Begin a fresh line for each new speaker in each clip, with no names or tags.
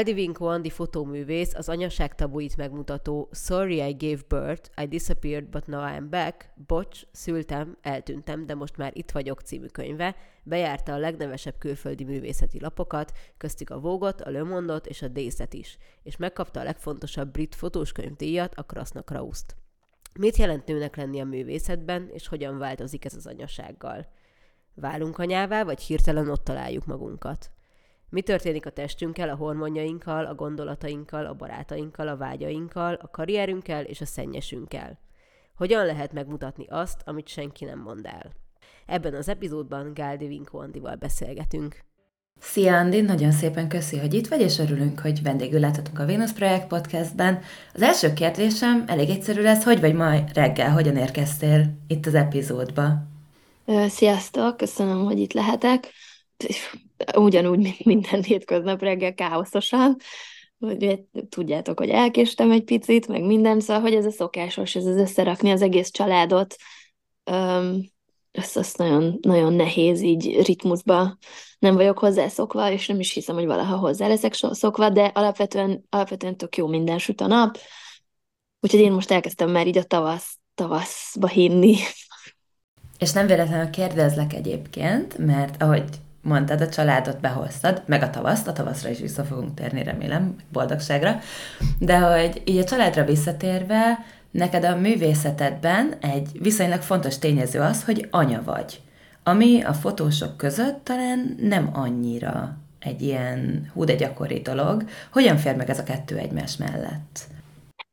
Galdi Vinko Andi fotóművész az anyaság tabuit megmutató Sorry I gave birth, I disappeared but now I'm back, Bocs, szültem, eltűntem, de most már itt vagyok című könyve, bejárta a legnevesebb külföldi művészeti lapokat, köztük a Vogot, a Le Monde-ot és a Days-et is, és megkapta a legfontosabb brit fotós könyvdíjat, a Krasna Krauszt. Mit jelent nőnek lenni a művészetben, és hogyan változik ez az anyasággal? Válunk anyává, vagy hirtelen ott találjuk magunkat? Mi történik a testünkkel, a hormonjainkkal, a gondolatainkkal, a barátainkkal, a vágyainkkal, a karrierünkkel és a szennyesünkkel? Hogyan lehet megmutatni azt, amit senki nem mond el? Ebben az epizódban Gáldi Vinko Andival beszélgetünk.
Szia Andi, nagyon szépen köszi, hogy itt vagy, és örülünk, hogy vendégül láthatunk a Venus Projekt podcastben. Az első kérdésem elég egyszerű lesz, hogy vagy ma reggel, hogyan érkeztél itt az epizódba?
Sziasztok, köszönöm, hogy itt lehetek ugyanúgy, mint minden hétköznap reggel káoszosan, hogy tudjátok, hogy elkéstem egy picit, meg minden, szóval, hogy ez a szokásos, ez az összerakni az egész családot, ezt, ezt nagyon, nagyon nehéz így ritmusba, nem vagyok hozzászokva, és nem is hiszem, hogy valaha hozzá leszek szokva, de alapvetően, alapvetően tök jó minden süt a nap, úgyhogy én most elkezdtem már így a tavasz, tavaszba hinni.
És nem véletlenül kérdezlek egyébként, mert ahogy mondtad, a családot behoztad, meg a tavaszt, a tavaszra is vissza fogunk térni, remélem, boldogságra, de hogy így a családra visszatérve, neked a művészetedben egy viszonylag fontos tényező az, hogy anya vagy, ami a fotósok között talán nem annyira egy ilyen hú de gyakori dolog. Hogyan fér meg ez a kettő egymás mellett?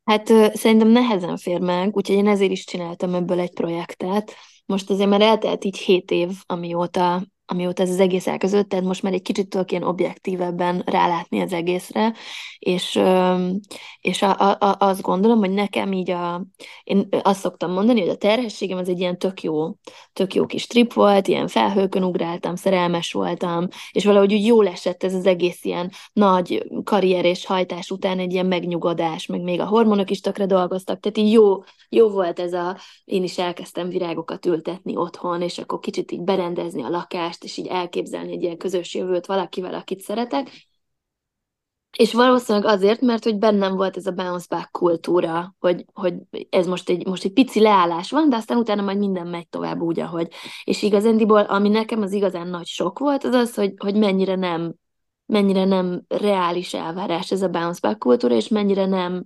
Hát szerintem nehezen fér meg, úgyhogy én ezért is csináltam ebből egy projektet. Most azért már eltelt így hét év, amióta amióta ez az egész elkezdődött, tehát most már egy kicsit tudok ilyen objektívebben rálátni az egészre, és, és a, a, azt gondolom, hogy nekem így a, én azt szoktam mondani, hogy a terhességem az egy ilyen tök jó, tök jó kis trip volt, ilyen felhőkön ugráltam, szerelmes voltam, és valahogy úgy jól esett ez az egész ilyen nagy karrier és hajtás után egy ilyen megnyugodás, meg még a hormonok is tökre dolgoztak, tehát így jó, jó volt ez a, én is elkezdtem virágokat ültetni otthon, és akkor kicsit így berendezni a lakást, egymást, és így elképzelni egy ilyen közös jövőt valakivel, akit szeretek. És valószínűleg azért, mert hogy bennem volt ez a bounce back kultúra, hogy, hogy ez most egy, most egy pici leállás van, de aztán utána majd minden megy tovább úgy, ahogy. És igazándiból, ami nekem az igazán nagy sok volt, az az, hogy, hogy mennyire nem mennyire nem reális elvárás ez a bounce back kultúra, és mennyire nem,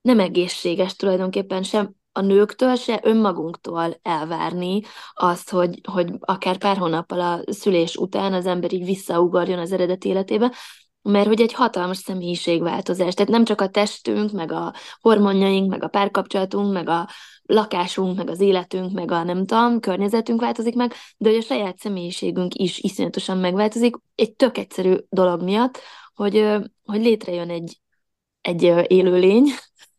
nem egészséges tulajdonképpen sem a nőktől, se önmagunktól elvárni azt, hogy, hogy akár pár hónappal a szülés után az ember így visszaugorjon az eredeti életébe, mert hogy egy hatalmas személyiségváltozás. Tehát nem csak a testünk, meg a hormonjaink, meg a párkapcsolatunk, meg a lakásunk, meg az életünk, meg a nem tudom, környezetünk változik meg, de hogy a saját személyiségünk is iszonyatosan megváltozik, egy tök egyszerű dolog miatt, hogy, hogy létrejön egy, egy élőlény,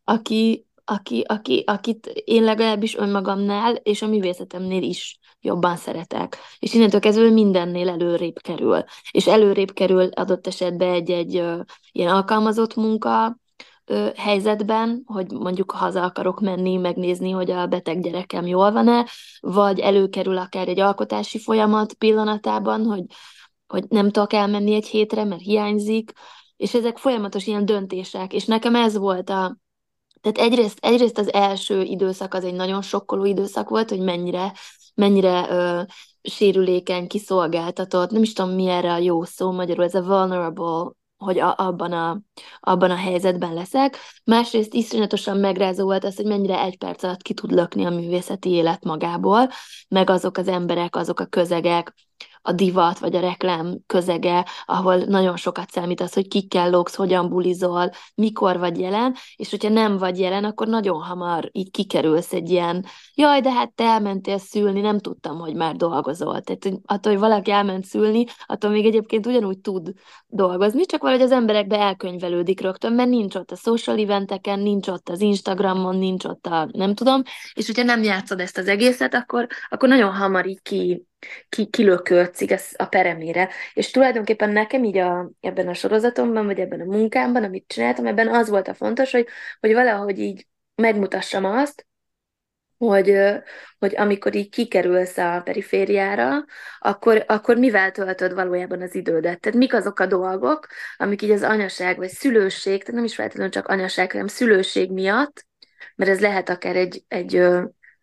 aki, aki, aki, akit én legalábbis önmagamnál és a művészetemnél is jobban szeretek. És innentől kezdve mindennél előrébb kerül. És előrébb kerül adott esetben egy-egy ilyen alkalmazott munka, helyzetben, hogy mondjuk haza akarok menni, megnézni, hogy a beteg gyerekem jól van-e, vagy előkerül akár egy alkotási folyamat pillanatában, hogy, hogy nem tudok elmenni egy hétre, mert hiányzik, és ezek folyamatos ilyen döntések, és nekem ez volt a, tehát egyrészt, egyrészt az első időszak az egy nagyon sokkoló időszak volt, hogy mennyire, mennyire ö, sérülékeny, kiszolgáltatott, nem is tudom mi erre a jó szó magyarul, ez a vulnerable, hogy a, abban, a, abban a helyzetben leszek. Másrészt iszonyatosan megrázó volt az, hogy mennyire egy perc alatt ki tud lökni a művészeti élet magából, meg azok az emberek, azok a közegek, a divat, vagy a reklám közege, ahol nagyon sokat számít az, hogy kikkel lógsz, hogyan bulizol, mikor vagy jelen, és hogyha nem vagy jelen, akkor nagyon hamar így kikerülsz egy ilyen, jaj, de hát te elmentél szülni, nem tudtam, hogy már dolgozol. Tehát attól, hogy valaki elment szülni, attól még egyébként ugyanúgy tud dolgozni, csak valahogy az emberekbe elkönyvelődik rögtön, mert nincs ott a social eventeken, nincs ott az Instagramon, nincs ott a nem tudom, és hogyha nem játszod ezt az egészet, akkor, akkor nagyon hamar így ki, ki, kilököltszik a peremére. És tulajdonképpen nekem így a, ebben a sorozatomban, vagy ebben a munkámban, amit csináltam, ebben az volt a fontos, hogy, hogy valahogy így megmutassam azt, hogy, hogy amikor így kikerülsz a perifériára, akkor, akkor mivel töltöd valójában az idődet? Tehát mik azok a dolgok, amik így az anyaság vagy szülőség, tehát nem is feltétlenül csak anyaság, hanem szülőség miatt, mert ez lehet akár egy, egy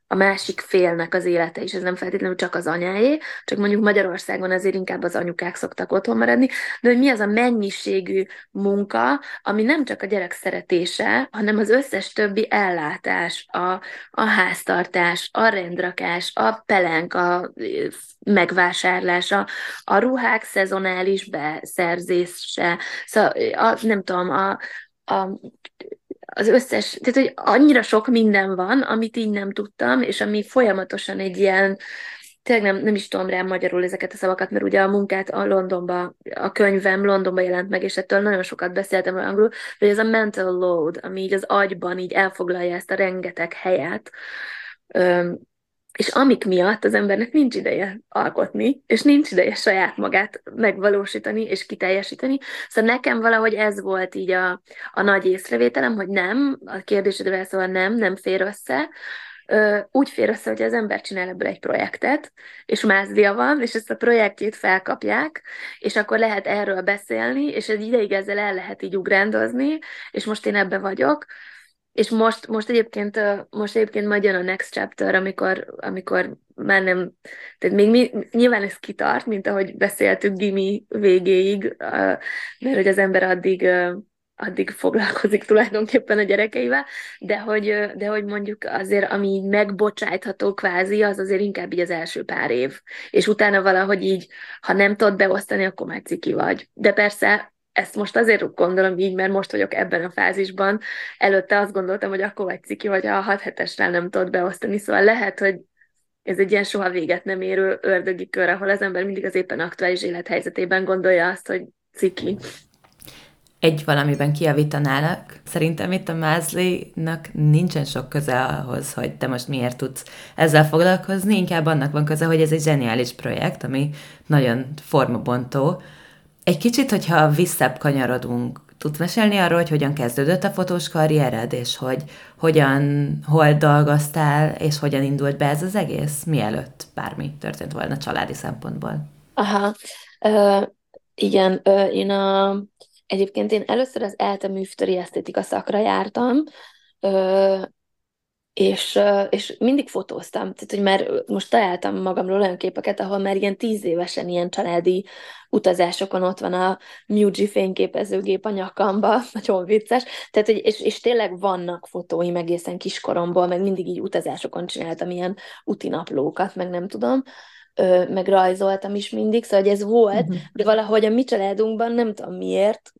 a másik félnek az élete is, ez nem feltétlenül csak az anyáé, csak mondjuk Magyarországon azért inkább az anyukák szoktak otthon maradni, de hogy mi az a mennyiségű munka, ami nem csak a gyerek szeretése, hanem az összes többi ellátás, a, a háztartás, a rendrakás, a pelenk, a megvásárlása, a ruhák szezonális beszerzése, szóval a, nem tudom, a, a az összes, tehát hogy annyira sok minden van, amit így nem tudtam, és ami folyamatosan egy ilyen, tényleg nem, nem is tudom rá magyarul ezeket a szavakat, mert ugye a munkát a Londonba, a könyvem Londonba jelent meg, és ettől nagyon sokat beszéltem angolul, hogy ez a mental load, ami így az agyban így elfoglalja ezt a rengeteg helyet, és amik miatt az embernek nincs ideje alkotni, és nincs ideje saját magát megvalósítani és kiteljesíteni. Szóval nekem valahogy ez volt így a, a nagy észrevételem, hogy nem, a kérdésedre szóval nem, nem fér össze, úgy fér össze, hogy az ember csinál ebből egy projektet, és mázdia van, és ezt a projektjét felkapják, és akkor lehet erről beszélni, és egy ideig ezzel el lehet így ugrándozni, és most én ebbe vagyok, és most, most egyébként, most egyébként majd jön a next chapter, amikor, amikor már nem, tehát még mi, nyilván ez kitart, mint ahogy beszéltük Gimi végéig, mert hogy az ember addig, addig foglalkozik tulajdonképpen a gyerekeivel, de hogy, de hogy mondjuk azért, ami így megbocsájtható kvázi, az azért inkább így az első pár év. És utána valahogy így, ha nem tudod beosztani, akkor már ciki vagy. De persze ezt most azért gondolom így, mert most vagyok ebben a fázisban. Előtte azt gondoltam, hogy akkor vagy ciki, vagy a 6 hetesre nem tudod beosztani, szóval lehet, hogy ez egy ilyen soha véget nem érő ördögi kör, ahol az ember mindig az éppen aktuális élethelyzetében gondolja azt, hogy ciki.
Egy valamiben kiavítanálak. Szerintem itt a Mázlinak nincsen sok köze ahhoz, hogy te most miért tudsz ezzel foglalkozni, inkább annak van köze, hogy ez egy zseniális projekt, ami nagyon formabontó, egy kicsit, hogyha visszebb kanyarodunk, tudsz mesélni arról, hogy hogyan kezdődött a fotós karriered, és hogy hogyan, hol dolgoztál, és hogyan indult be ez az egész, mielőtt bármi történt volna családi szempontból?
Aha, uh, igen, uh, én a, egyébként én először az ELTE műfteri esztétika szakra jártam, uh, és, és mindig fotóztam, tehát hogy már most találtam magamról olyan képeket, ahol már ilyen tíz évesen ilyen családi utazásokon ott van a Muji fényképezőgép a nyakamba, nagyon vicces, tehát hogy, és, és tényleg vannak fotóim egészen kiskoromból, meg mindig így utazásokon csináltam ilyen utinaplókat, meg nem tudom, meg rajzoltam is mindig, szóval hogy ez volt, uh-huh. de valahogy a mi családunkban nem tudom miért,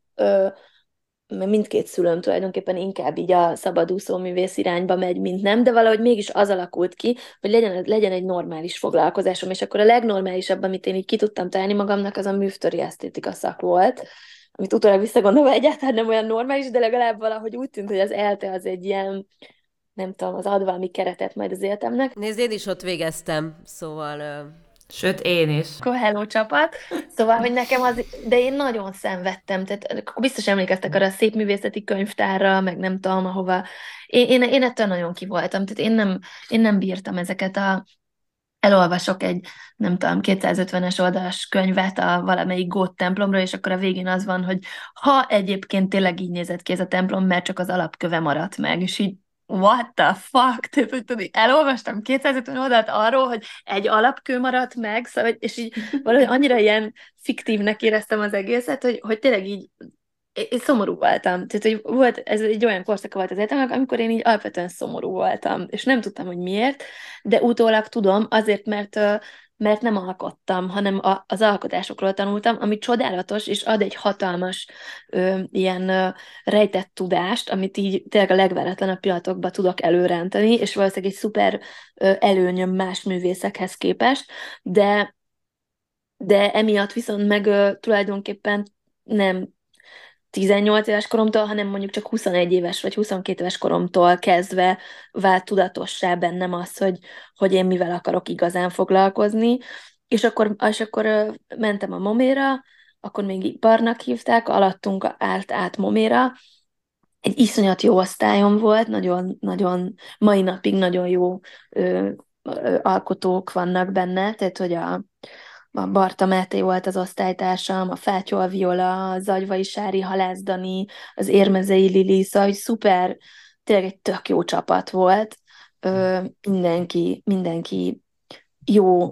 mert mindkét szülőm tulajdonképpen inkább így a szabadúszó művész irányba megy, mint nem, de valahogy mégis az alakult ki, hogy legyen, legyen egy normális foglalkozásom, és akkor a legnormálisabb, amit én így ki tudtam találni magamnak, az a művtöri esztétika szak volt, amit utólag visszagondolva egyáltalán nem olyan normális, de legalább valahogy úgy tűnt, hogy az ELTE az egy ilyen, nem tudom, az ad valami keretet majd az életemnek.
Nézd, én is ott végeztem, szóval
Sőt, én is.
Hello csapat. Szóval, hogy nekem az, de én nagyon szenvedtem, tehát akkor biztos emlékeztek arra a szép művészeti könyvtárra, meg nem tudom, ahova. Én, én, én ettől nagyon ki voltam, tehát én nem, én nem bírtam ezeket a elolvasok egy, nem tudom, 250-es oldalas könyvet a valamelyik gót templomról, és akkor a végén az van, hogy ha egyébként tényleg így nézett ki ez a templom, mert csak az alapköve maradt meg, és így what the fuck? Tehát, hogy tudod, elolvastam 250 oldalt arról, hogy egy alapkő maradt meg, szóval, és így valahogy annyira ilyen fiktívnek éreztem az egészet, hogy, hogy tényleg így én szomorú voltam. Tehát, hogy volt, ez egy olyan korszaka volt az életemnek, amikor én így alapvetően szomorú voltam, és nem tudtam, hogy miért, de utólag tudom, azért, mert mert nem alkottam, hanem a, az alkotásokról tanultam, ami csodálatos, és ad egy hatalmas ö, ilyen ö, rejtett tudást, amit így tényleg a legveretlenebb pillanatokban tudok előrántani, és valószínűleg egy szuper ö, előnyöm más művészekhez képest, de de emiatt viszont meg ö, tulajdonképpen nem 18 éves koromtól, hanem mondjuk csak 21 éves vagy 22 éves koromtól kezdve vált tudatossá bennem az, hogy, hogy én mivel akarok igazán foglalkozni, és akkor, és akkor mentem a Moméra, akkor még iparnak hívták, alattunk állt át Moméra, egy iszonyat jó osztályom volt, nagyon, nagyon, mai napig nagyon jó ö, ö, alkotók vannak benne, tehát hogy a, a Barta Máté volt az osztálytársam, a Fátyol Viola, a Zagyvai Sári Halászdani, az Érmezei Lili, szóval hogy szuper, tényleg egy tök jó csapat volt. Ö, mindenki, mindenki jó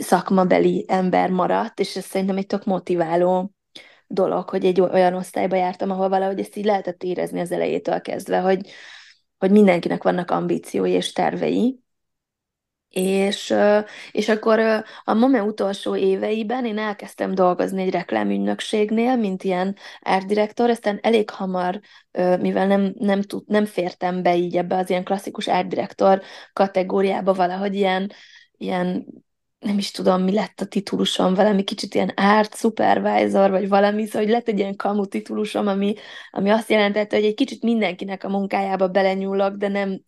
szakmabeli ember maradt, és ez szerintem egy tök motiváló dolog, hogy egy olyan osztályba jártam, ahol valahogy ezt így lehetett érezni az elejétől kezdve, hogy, hogy mindenkinek vannak ambíciói és tervei, és, és akkor a MOME utolsó éveiben én elkezdtem dolgozni egy reklámügynökségnél, mint ilyen árdirektor, aztán elég hamar, mivel nem, nem, tud, nem fértem be így ebbe az ilyen klasszikus árdirektor kategóriába, valahogy ilyen, ilyen nem is tudom, mi lett a titulusom, valami kicsit ilyen art supervisor, vagy valami, szóval hogy lett egy ilyen kamu titulusom, ami, ami azt jelentette, hogy egy kicsit mindenkinek a munkájába belenyúlok, de nem,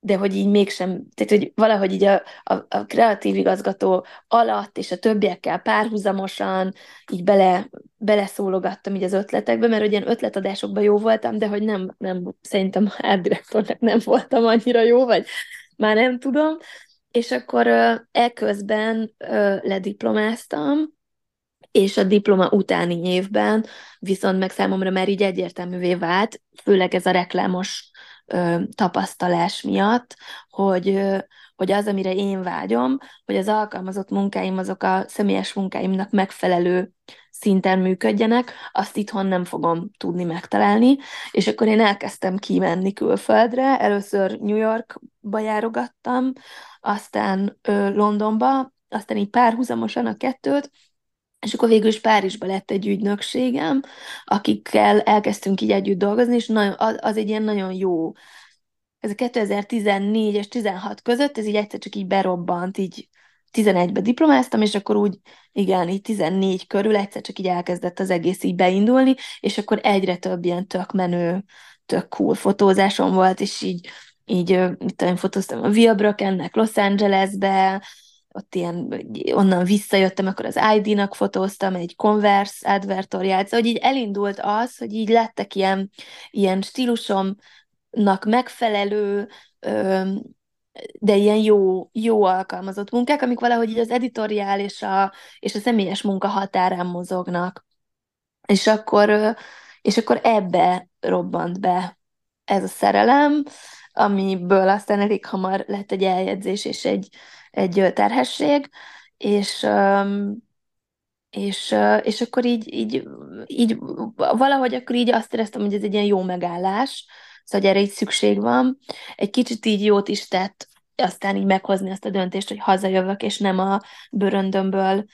de hogy így mégsem, tehát hogy valahogy így a, a, a kreatív igazgató alatt és a többiekkel párhuzamosan így bele, beleszólogattam így az ötletekbe, mert hogy ilyen ötletadásokban jó voltam, de hogy nem, nem szerintem árdirektornak nem voltam annyira jó, vagy már nem tudom, és akkor eközben lediplomáztam, és a diploma utáni évben viszont meg számomra már így egyértelművé vált, főleg ez a reklámos ö, tapasztalás miatt, hogy, ö, hogy az, amire én vágyom, hogy az alkalmazott munkáim azok a személyes munkáimnak megfelelő szinten működjenek, azt itthon nem fogom tudni megtalálni, és akkor én elkezdtem kimenni külföldre, először New Yorkba járogattam, aztán ö, Londonba, aztán így párhuzamosan a kettőt, és akkor végül is Párizsba lett egy ügynökségem, akikkel elkezdtünk így együtt dolgozni, és nagyon, az, egy ilyen nagyon jó, ez a 2014 és 16 között, ez így egyszer csak így berobbant, így 11-be diplomáztam, és akkor úgy, igen, így 14 körül egyszer csak így elkezdett az egész így beindulni, és akkor egyre több ilyen tök menő, tök cool fotózásom volt, és így, így mit tudom, fotóztam a Vilebrokennek Los Angelesbe, ott ilyen, onnan visszajöttem, akkor az ID-nak fotóztam, egy Converse advertoriát, szóval hogy így elindult az, hogy így lettek ilyen, ilyen stílusomnak megfelelő, de ilyen jó, jó alkalmazott munkák, amik valahogy így az editoriál és a, és a személyes munka határán mozognak. És akkor, és akkor ebbe robbant be ez a szerelem, amiből aztán elég hamar lett egy eljegyzés és egy, egy terhesség, és, és, és akkor így, így, így valahogy akkor így azt éreztem, hogy ez egy ilyen jó megállás, szóval erre így szükség van. Egy kicsit így jót is tett aztán így meghozni azt a döntést, hogy hazajövök, és nem a bőröndömből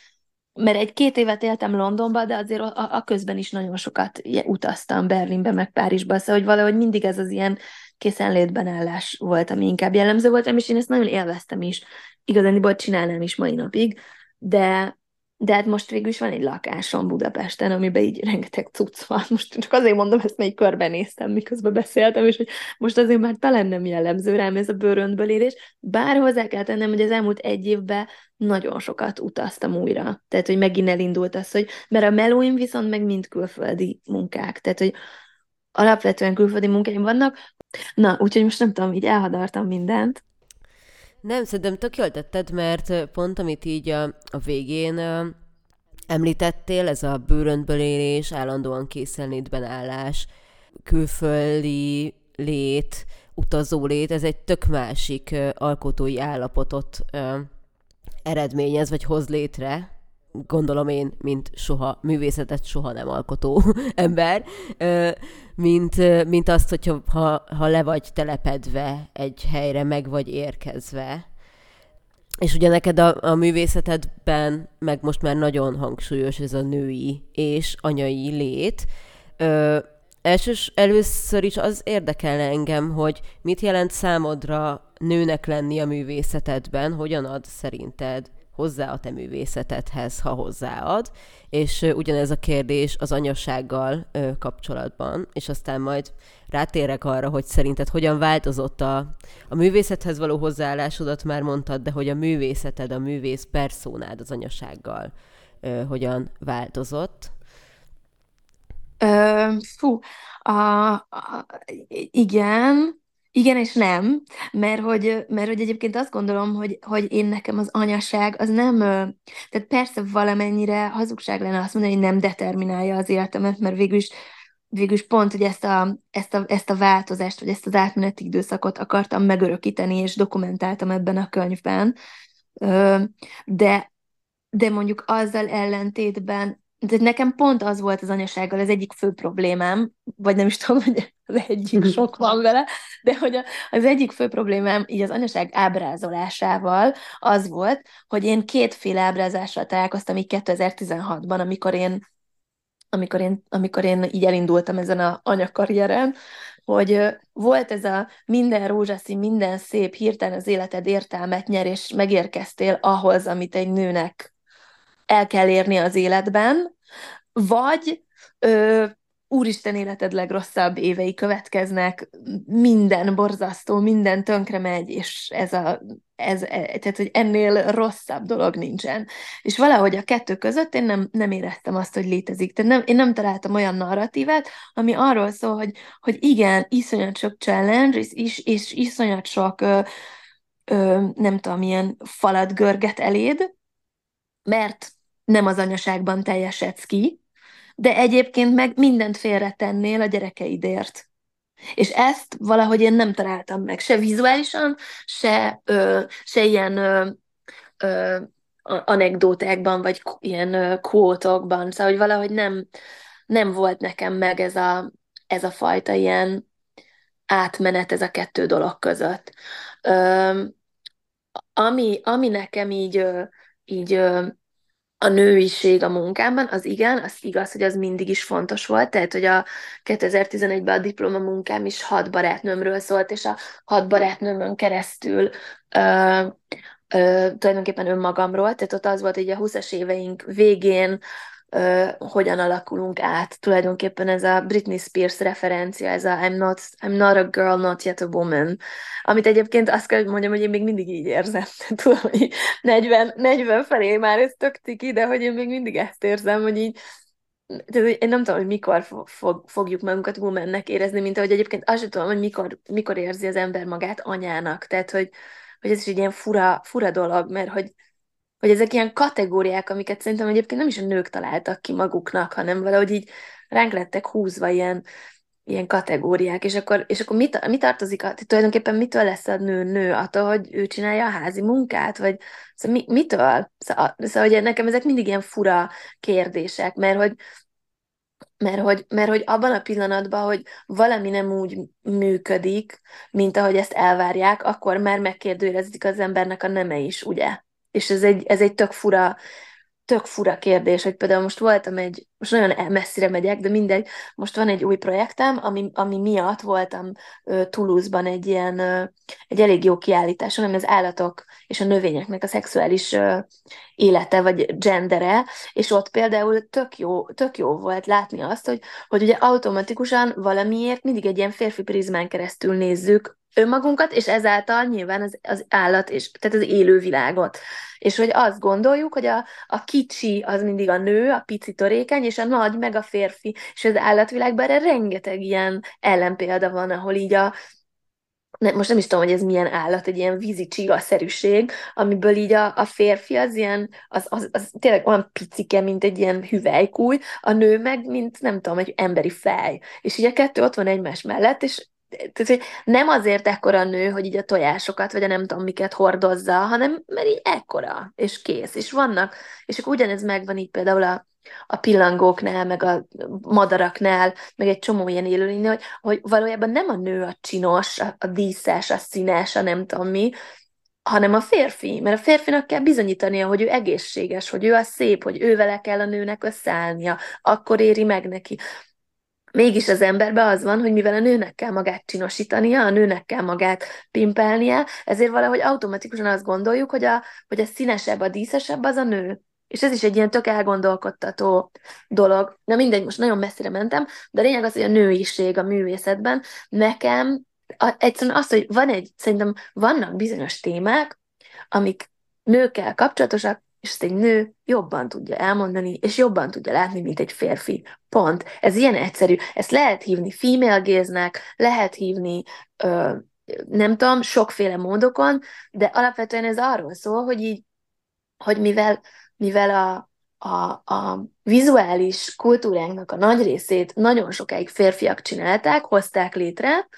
mert egy-két évet éltem Londonba, de azért a, a közben is nagyon sokat utaztam Berlinbe, meg Párizsba, szóval hogy valahogy mindig ez az ilyen készenlétben állás volt, ami inkább jellemző volt, és én ezt nagyon élveztem is. Igazán csinálnám is mai napig, de, de hát most végül is van egy lakásom Budapesten, amiben így rengeteg cucc van. Most csak azért mondom, ezt még körbenéztem, miközben beszéltem, és hogy most azért már talán nem jellemző rám ez a bőröntből élés. Bár hozzá kell tennem, hogy az elmúlt egy évben nagyon sokat utaztam újra. Tehát, hogy megint elindult az, hogy mert a melóim viszont meg mind külföldi munkák. Tehát, hogy alapvetően külföldi munkáim vannak. Na, úgyhogy most nem tudom, így elhadartam mindent.
Nem, szerintem tök jól tetted, mert pont amit így a, a végén említettél, ez a bőröntből élés, állandóan készenlétben állás, külföldi lét, utazó lét, ez egy tök másik alkotói állapotot eredményez, vagy hoz létre, gondolom én, mint soha művészetet soha nem alkotó ember, mint, mint azt, hogyha ha, ha le vagy telepedve egy helyre, meg vagy érkezve. és ugye neked a, a művészetedben meg most már nagyon hangsúlyos ez a női és anyai lét. Ö, elsős, először is az érdekelne engem, hogy mit jelent számodra nőnek lenni a művészetedben, hogyan ad szerinted hozzá a te művészetedhez, ha hozzáad, és ugyanez a kérdés az anyasággal kapcsolatban, és aztán majd rátérek arra, hogy szerinted hogyan változott a, a művészethez való hozzáállásodat, már mondtad, de hogy a művészeted, a művész perszónád az anyasággal hogyan változott.
Ö, fú, a, a, igen, igen és nem, mert hogy, mert hogy egyébként azt gondolom, hogy, hogy én nekem az anyaság az nem, tehát persze valamennyire hazugság lenne azt mondani, hogy nem determinálja az életemet, mert végül is, végül is pont, hogy ezt a, ezt, a, ezt a változást, vagy ezt az átmeneti időszakot akartam megörökíteni, és dokumentáltam ebben a könyvben. De, de mondjuk azzal ellentétben de nekem pont az volt az anyasággal az egyik fő problémám, vagy nem is tudom, hogy az egyik sok van vele, de hogy az egyik fő problémám így az anyaság ábrázolásával az volt, hogy én kétféle ábrázással találkoztam így 2016-ban, amikor én amikor én, amikor én így elindultam ezen a anyakarrieren, hogy volt ez a minden rózsaszín, minden szép, hirtelen az életed értelmet nyer, és megérkeztél ahhoz, amit egy nőnek el kell érni az életben, vagy ö, úristen életed legrosszabb évei következnek, minden borzasztó, minden tönkre megy, és ez a, ez, e, tehát, hogy ennél rosszabb dolog nincsen. És valahogy a kettő között én nem, nem éreztem azt, hogy létezik. Tehát nem, én nem találtam olyan narratívet, ami arról szól, hogy, hogy igen, iszonyat sok challenge, és, és, és iszonyat sok ö, ö, nem tudom, milyen falat görget eléd, mert nem az anyaságban teljesedsz ki, de egyébként meg mindent félretennél a gyerekeidért. És ezt valahogy én nem találtam meg, se vizuálisan, se, ö, se ilyen ö, ö, anekdótákban, vagy ilyen kvótokban, szóval hogy valahogy nem, nem volt nekem meg ez a, ez a fajta ilyen átmenet ez a kettő dolog között. Ö, ami, ami nekem így, így a nőiség a munkámban, az igen, az igaz, hogy az mindig is fontos volt, tehát, hogy a 2011-ben a diplomamunkám is hat barátnőmről szólt, és a hat barátnőmön keresztül ö, ö, tulajdonképpen önmagamról, tehát ott az volt, hogy a 20-as éveink végén hogyan alakulunk át. Tulajdonképpen ez a Britney Spears referencia, ez a I'm not, I'm not a girl, not yet a woman, amit egyébként azt kell, hogy mondjam, hogy én még mindig így érzem. Tudom, hogy 40, 40 felé már ez tök tiki, de hogy én még mindig ezt érzem, hogy így tehát én nem tudom, hogy mikor fog, fogjuk magunkat womannek érezni, mint ahogy egyébként azt sem tudom, hogy mikor, mikor érzi az ember magát anyának. Tehát, hogy, hogy ez is egy ilyen fura, fura dolog, mert hogy hogy ezek ilyen kategóriák, amiket szerintem egyébként nem is a nők találtak ki maguknak, hanem valahogy így ránk lettek húzva ilyen, ilyen kategóriák, és akkor, és akkor mit, mit tartozik, tehát tulajdonképpen mitől lesz a nő nő? Attól, hogy ő csinálja a házi munkát? Vagy szóval mi, mitől? Szóval, szóval hogy nekem ezek mindig ilyen fura kérdések, mert hogy mert hogy, mert hogy abban a pillanatban, hogy valami nem úgy működik, mint ahogy ezt elvárják, akkor már megkérdőjelezik az embernek a neme is, ugye? És ez egy, ez egy tök fura, tök fura kérdés, hogy például most voltam egy, most nagyon messzire megyek, de mindegy, most van egy új projektem, ami, ami miatt voltam uh, Toulouse-ban egy ilyen, uh, egy elég jó kiállításon, ami az állatok és a növényeknek a szexuális uh, élete, vagy gendere, és ott például tök jó, tök jó volt látni azt, hogy, hogy ugye automatikusan valamiért mindig egy ilyen férfi prizmán keresztül nézzük önmagunkat, és ezáltal nyilván az, az állat, és, tehát az élő világot. És hogy azt gondoljuk, hogy a, a kicsi az mindig a nő, a pici törékeny, és a nagy meg a férfi. És az állatvilágban erre rengeteg ilyen ellenpélda van, ahol így a, ne, most nem is tudom, hogy ez milyen állat, egy ilyen vízi csigaszerűség, amiből így a, a férfi az ilyen, az, az, az tényleg olyan picike, mint egy ilyen hüvelykúj, a nő meg, mint nem tudom, egy emberi fej. És így a kettő ott van egymás mellett, és tehát, nem azért ekkora nő, hogy így a tojásokat, vagy a nem tudom miket hordozza, hanem mert így ekkora, és kész. És vannak, és akkor ugyanez megvan így például a, a pillangóknál, meg a madaraknál, meg egy csomó ilyen élőlénynél, hogy, hogy valójában nem a nő a csinos, a, a díszes, a színes, a nem tudom mi, hanem a férfi, mert a férfinak kell bizonyítania, hogy ő egészséges, hogy ő a szép, hogy ő vele kell a nőnek összeállnia, akkor éri meg neki. Mégis az emberben az van, hogy mivel a nőnek kell magát csinosítania, a nőnek kell magát pimpelnie, ezért valahogy automatikusan azt gondoljuk, hogy a, hogy a színesebb, a díszesebb az a nő. És ez is egy ilyen tök elgondolkodtató dolog. Na mindegy, most nagyon messzire mentem, de a lényeg az, hogy a nőiség a művészetben nekem a, egyszerűen az, hogy van egy, szerintem vannak bizonyos témák, amik nőkkel kapcsolatosak, és ezt egy nő jobban tudja elmondani, és jobban tudja látni, mint egy férfi. Pont. Ez ilyen egyszerű. Ezt lehet hívni female gaze-nek, lehet hívni ö, nem tudom, sokféle módokon, de alapvetően ez arról szól, hogy így, hogy mivel, mivel a, a, a vizuális kultúránknak a nagy részét nagyon sokáig férfiak csinálták, hozták létre,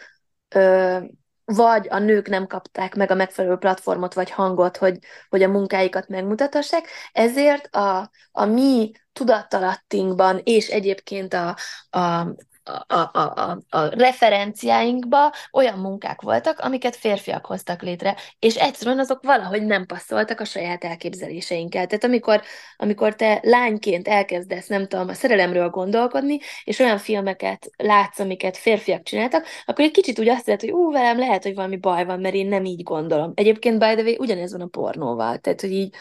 ö, vagy a nők nem kapták meg a megfelelő platformot vagy hangot, hogy, hogy a munkáikat megmutathassák, ezért a, a mi tudattalattinkban és egyébként a, a, a, a, a, a referenciáinkba olyan munkák voltak, amiket férfiak hoztak létre, és egyszerűen azok valahogy nem passzoltak a saját elképzeléseinkkel. Tehát amikor, amikor te lányként elkezdesz, nem tudom, a szerelemről gondolkodni, és olyan filmeket látsz, amiket férfiak csináltak, akkor egy kicsit úgy azt jelenti, hogy ú, velem lehet, hogy valami baj van, mert én nem így gondolom. Egyébként, by the way, ugyanez van a pornóval. Tehát, hogy így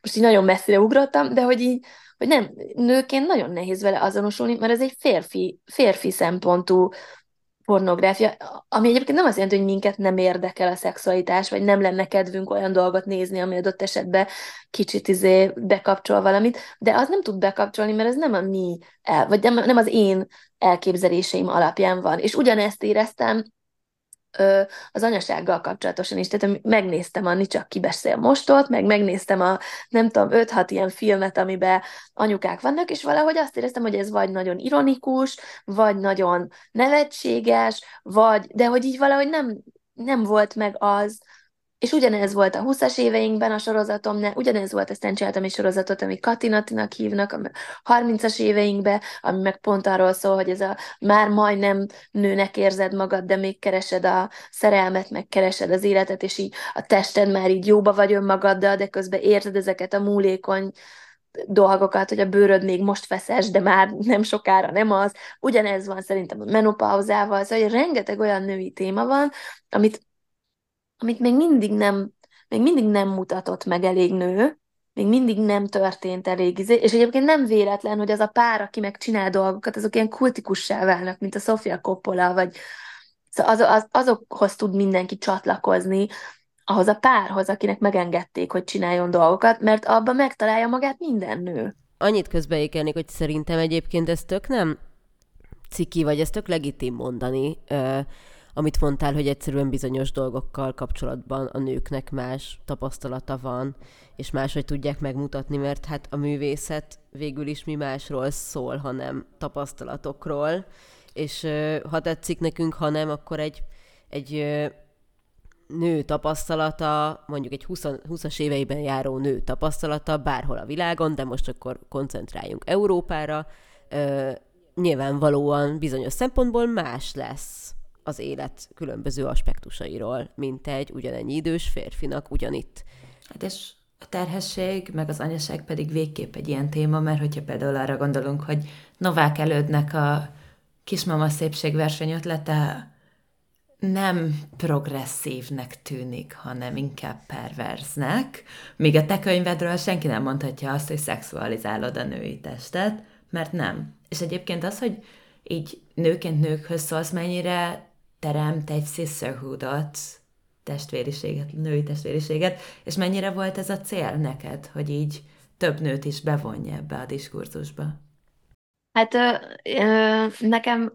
most így nagyon messzire ugrottam, de hogy így hogy nem, nőként nagyon nehéz vele azonosulni, mert ez egy férfi, férfi szempontú pornográfia, ami egyébként nem azt jelenti, hogy minket nem érdekel a szexualitás, vagy nem lenne kedvünk olyan dolgot nézni, ami adott esetben kicsit izé bekapcsol valamit, de az nem tud bekapcsolni, mert ez nem a mi, el, vagy nem, nem az én elképzeléseim alapján van. És ugyanezt éreztem az anyasággal kapcsolatosan is. Tehát megnéztem a Nicsak kibeszél mostot, meg megnéztem a nem tudom, 5-6 ilyen filmet, amiben anyukák vannak, és valahogy azt éreztem, hogy ez vagy nagyon ironikus, vagy nagyon nevetséges, vagy, de hogy így valahogy nem, nem volt meg az, és ugyanez volt a 20-as éveinkben a sorozatom, ne, ugyanez volt, aztán csináltam egy sorozatot, ami Katinatinak hívnak, a 30-as éveinkben, ami meg pont arról szól, hogy ez a már majdnem nőnek érzed magad, de még keresed a szerelmet, meg keresed az életet, és így a tested már így jóba vagy önmagaddal, de közben érzed ezeket a múlékony dolgokat, hogy a bőröd még most feszes, de már nem sokára nem az. Ugyanez van szerintem a menopauzával, szóval hogy rengeteg olyan női téma van, amit amit még mindig nem, még mindig nem mutatott meg elég nő, még mindig nem történt elég izé, és egyébként nem véletlen, hogy az a pár, aki meg csinál dolgokat, azok ilyen kultikussá válnak, mint a Sofia Coppola, vagy szóval az, az, azokhoz tud mindenki csatlakozni, ahhoz a párhoz, akinek megengedték, hogy csináljon dolgokat, mert abban megtalálja magát minden nő.
Annyit közbeékelnék, hogy szerintem egyébként ez tök nem ciki, vagy ez tök legitim mondani, amit mondtál, hogy egyszerűen bizonyos dolgokkal kapcsolatban a nőknek más tapasztalata van, és máshogy tudják megmutatni, mert hát a művészet végül is mi másról szól, hanem tapasztalatokról, és ha tetszik nekünk, ha nem, akkor egy, egy nő tapasztalata, mondjuk egy 20, 20-as éveiben járó nő tapasztalata bárhol a világon, de most akkor koncentráljunk Európára, nyilvánvalóan bizonyos szempontból más lesz az élet különböző aspektusairól, mint egy ugyanennyi idős férfinak ugyanitt.
Hát és a terhesség, meg az anyaság pedig végképp egy ilyen téma, mert hogyha például arra gondolunk, hogy Novák elődnek a kismama szépségverseny ötlete nem progresszívnek tűnik, hanem inkább perverznek, míg a te könyvedről senki nem mondhatja azt, hogy szexualizálod a női testet, mert nem. És egyébként az, hogy így nőként nőkhöz szólsz, mennyire teremt egy sisterhoodot, testvériséget, női testvériséget, és mennyire volt ez a cél neked, hogy így több nőt is bevonja ebbe a diskurzusba?
Hát ö, ö, nekem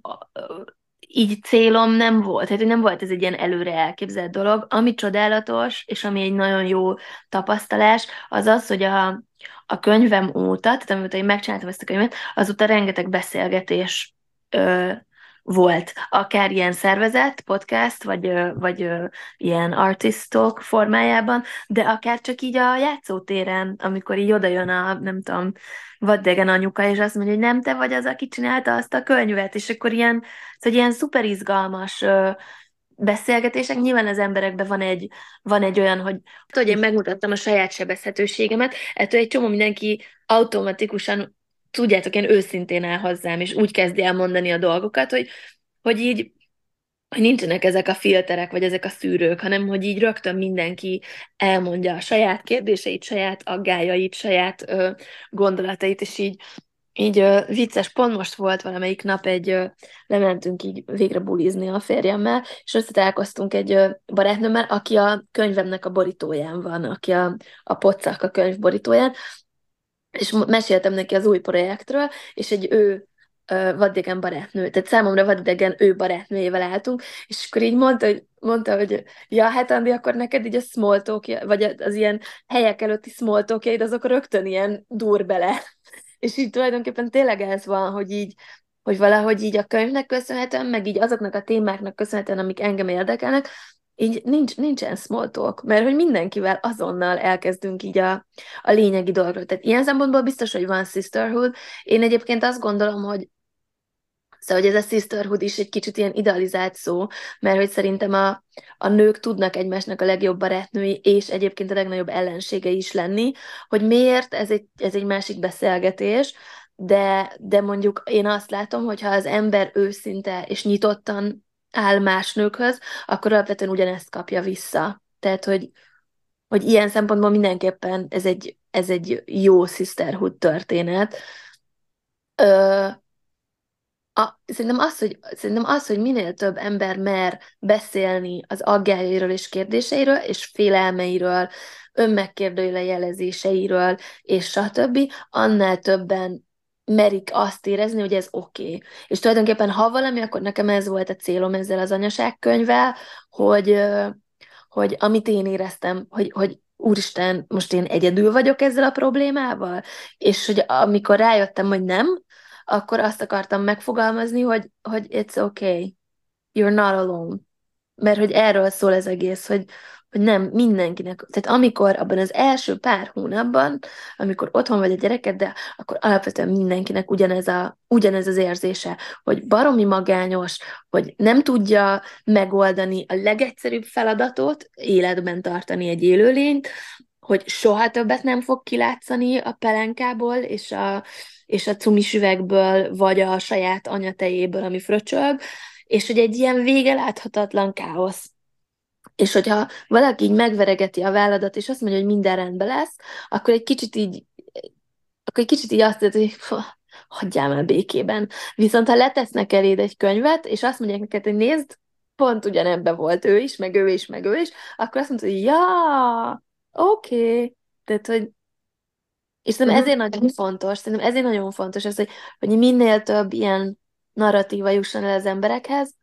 így célom nem volt, tehát nem volt ez egy ilyen előre elképzelt dolog. Ami csodálatos, és ami egy nagyon jó tapasztalás, az az, hogy a, a könyvem óta, tehát amióta én megcsináltam ezt a könyvet, azóta rengeteg beszélgetés ö, volt, akár ilyen szervezet, podcast, vagy, vagy ilyen artistok formájában, de akár csak így a játszótéren, amikor így oda jön a, nem tudom, vaddegen anyuka, és azt mondja, hogy nem te vagy az, aki csinálta azt a könyvet, és akkor ilyen, szóval ilyen szuper izgalmas beszélgetések, nyilván az emberekben van egy, van egy olyan, hogy, hogy én megmutattam a saját sebezhetőségemet, ettől egy csomó mindenki automatikusan, tudjátok, én őszintén el hozzám, és úgy kezdi el mondani a dolgokat, hogy, hogy így hogy nincsenek ezek a filterek, vagy ezek a szűrők, hanem hogy így rögtön mindenki elmondja a saját kérdéseit, saját aggájait, saját ö, gondolatait, és így így ö, vicces, pont most volt valamelyik nap egy, ö, lementünk így végre bulizni a férjemmel, és összetalálkoztunk egy ö, barátnőmmel, aki a könyvemnek a borítóján van, aki a, a pocak a könyv borítóján, és meséltem neki az új projektről, és egy ő vadidegen barátnő, tehát számomra vadidegen ő barátnőjével álltunk, és akkor így mondta, hogy, mondta, hogy ja, hát Andi, akkor neked így a small vagy az ilyen helyek előtti small talkjaid, azok rögtön ilyen dur bele. És így tulajdonképpen tényleg ez van, hogy így, hogy valahogy így a könyvnek köszönhetően, meg így azoknak a témáknak köszönhetően, amik engem érdekelnek, így nincs, nincsen small talk, mert hogy mindenkivel azonnal elkezdünk így a, a lényegi dolgokról. Tehát ilyen szempontból biztos, hogy van sisterhood. Én egyébként azt gondolom, hogy Szóval, hogy ez a sisterhood is egy kicsit ilyen idealizált szó, mert hogy szerintem a, a nők tudnak egymásnak a legjobb barátnői, és egyébként a legnagyobb ellenségei is lenni, hogy miért, ez egy, ez egy másik beszélgetés, de, de mondjuk én azt látom, hogy ha az ember őszinte és nyitottan áll más nőkhöz, akkor alapvetően ugyanezt kapja vissza. Tehát, hogy, hogy ilyen szempontból mindenképpen ez egy, ez egy jó sisterhood történet. Ö, a, szerintem, az, hogy, szerintem az, hogy minél több ember mer beszélni az aggájairól és kérdéseiről, és félelmeiről, önmegkérdőjelezéseiről, és stb., annál többen merik azt érezni, hogy ez oké. Okay. És tulajdonképpen, ha valami, akkor nekem ez volt a célom ezzel az anyaságkönyvvel, hogy, hogy amit én éreztem, hogy, hogy úristen, most én egyedül vagyok ezzel a problémával, és hogy amikor rájöttem, hogy nem, akkor azt akartam megfogalmazni, hogy, hogy it's okay, you're not alone. Mert hogy erről szól ez egész, hogy, hogy nem mindenkinek, tehát amikor abban az első pár hónapban, amikor otthon vagy a gyereked, de akkor alapvetően mindenkinek ugyanez, a, ugyanez az érzése, hogy baromi magányos, hogy nem tudja megoldani a legegyszerűbb feladatot, életben tartani egy élőlényt, hogy soha többet nem fog kilátszani a pelenkából, és a, és a cumis üvegből, vagy a saját anyatejéből, ami fröcsög, és hogy egy ilyen vége láthatatlan káosz. És hogyha valaki így megveregeti a válladat, és azt mondja, hogy minden rendben lesz, akkor egy kicsit így, akkor egy kicsit így azt mondja, hogy hagyjál el békében. Viszont ha letesznek eléd egy könyvet, és azt mondják neked, hogy nézd, pont ugyanebben volt ő is, meg ő is, meg ő is, akkor azt mondod, hogy ja, oké. Okay. Tehát, hogy és szerintem ezért nagyon fontos, szerintem ezért nagyon fontos ez, hogy, hogy minél több ilyen narratíva jusson el az emberekhez,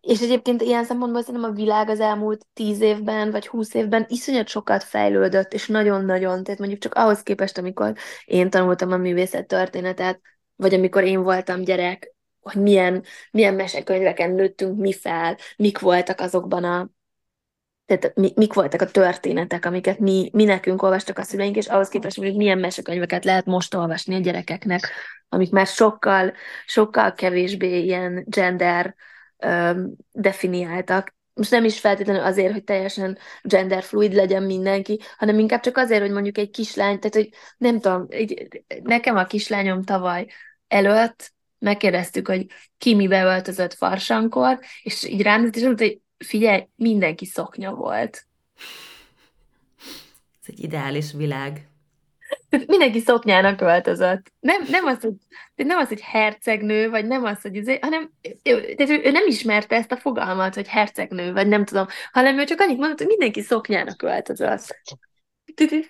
és egyébként ilyen szempontból szerintem a világ az elmúlt tíz évben, vagy húsz évben iszonyat sokat fejlődött, és nagyon-nagyon, tehát mondjuk csak ahhoz képest, amikor én tanultam a művészet történetet, vagy amikor én voltam gyerek, hogy milyen, milyen mesekönyveken nőttünk mi fel, mik voltak azokban a tehát mi, mik voltak a történetek, amiket mi, mi nekünk olvastak a szüleink, és ahhoz képest hogy milyen mesekönyveket lehet most olvasni a gyerekeknek, amik már sokkal, sokkal kevésbé ilyen gender um, definiáltak. Most nem is feltétlenül azért, hogy teljesen genderfluid legyen mindenki, hanem inkább csak azért, hogy mondjuk egy kislány, tehát hogy nem tudom, egy, nekem a kislányom tavaly előtt megkérdeztük, hogy ki mi beöltözött farsankor, és így rám, és mondta, hogy figyelj, mindenki szoknya volt.
Ez egy ideális világ.
Mindenki szoknyának öltözött. Nem, nem, az, hogy, nem az, hogy hercegnő, vagy nem az, hogy ez, hanem tehát ő, ő nem ismerte ezt a fogalmat, hogy hercegnő, vagy nem tudom, hanem ő csak annyit mondott, hogy mindenki szoknyának öltözött.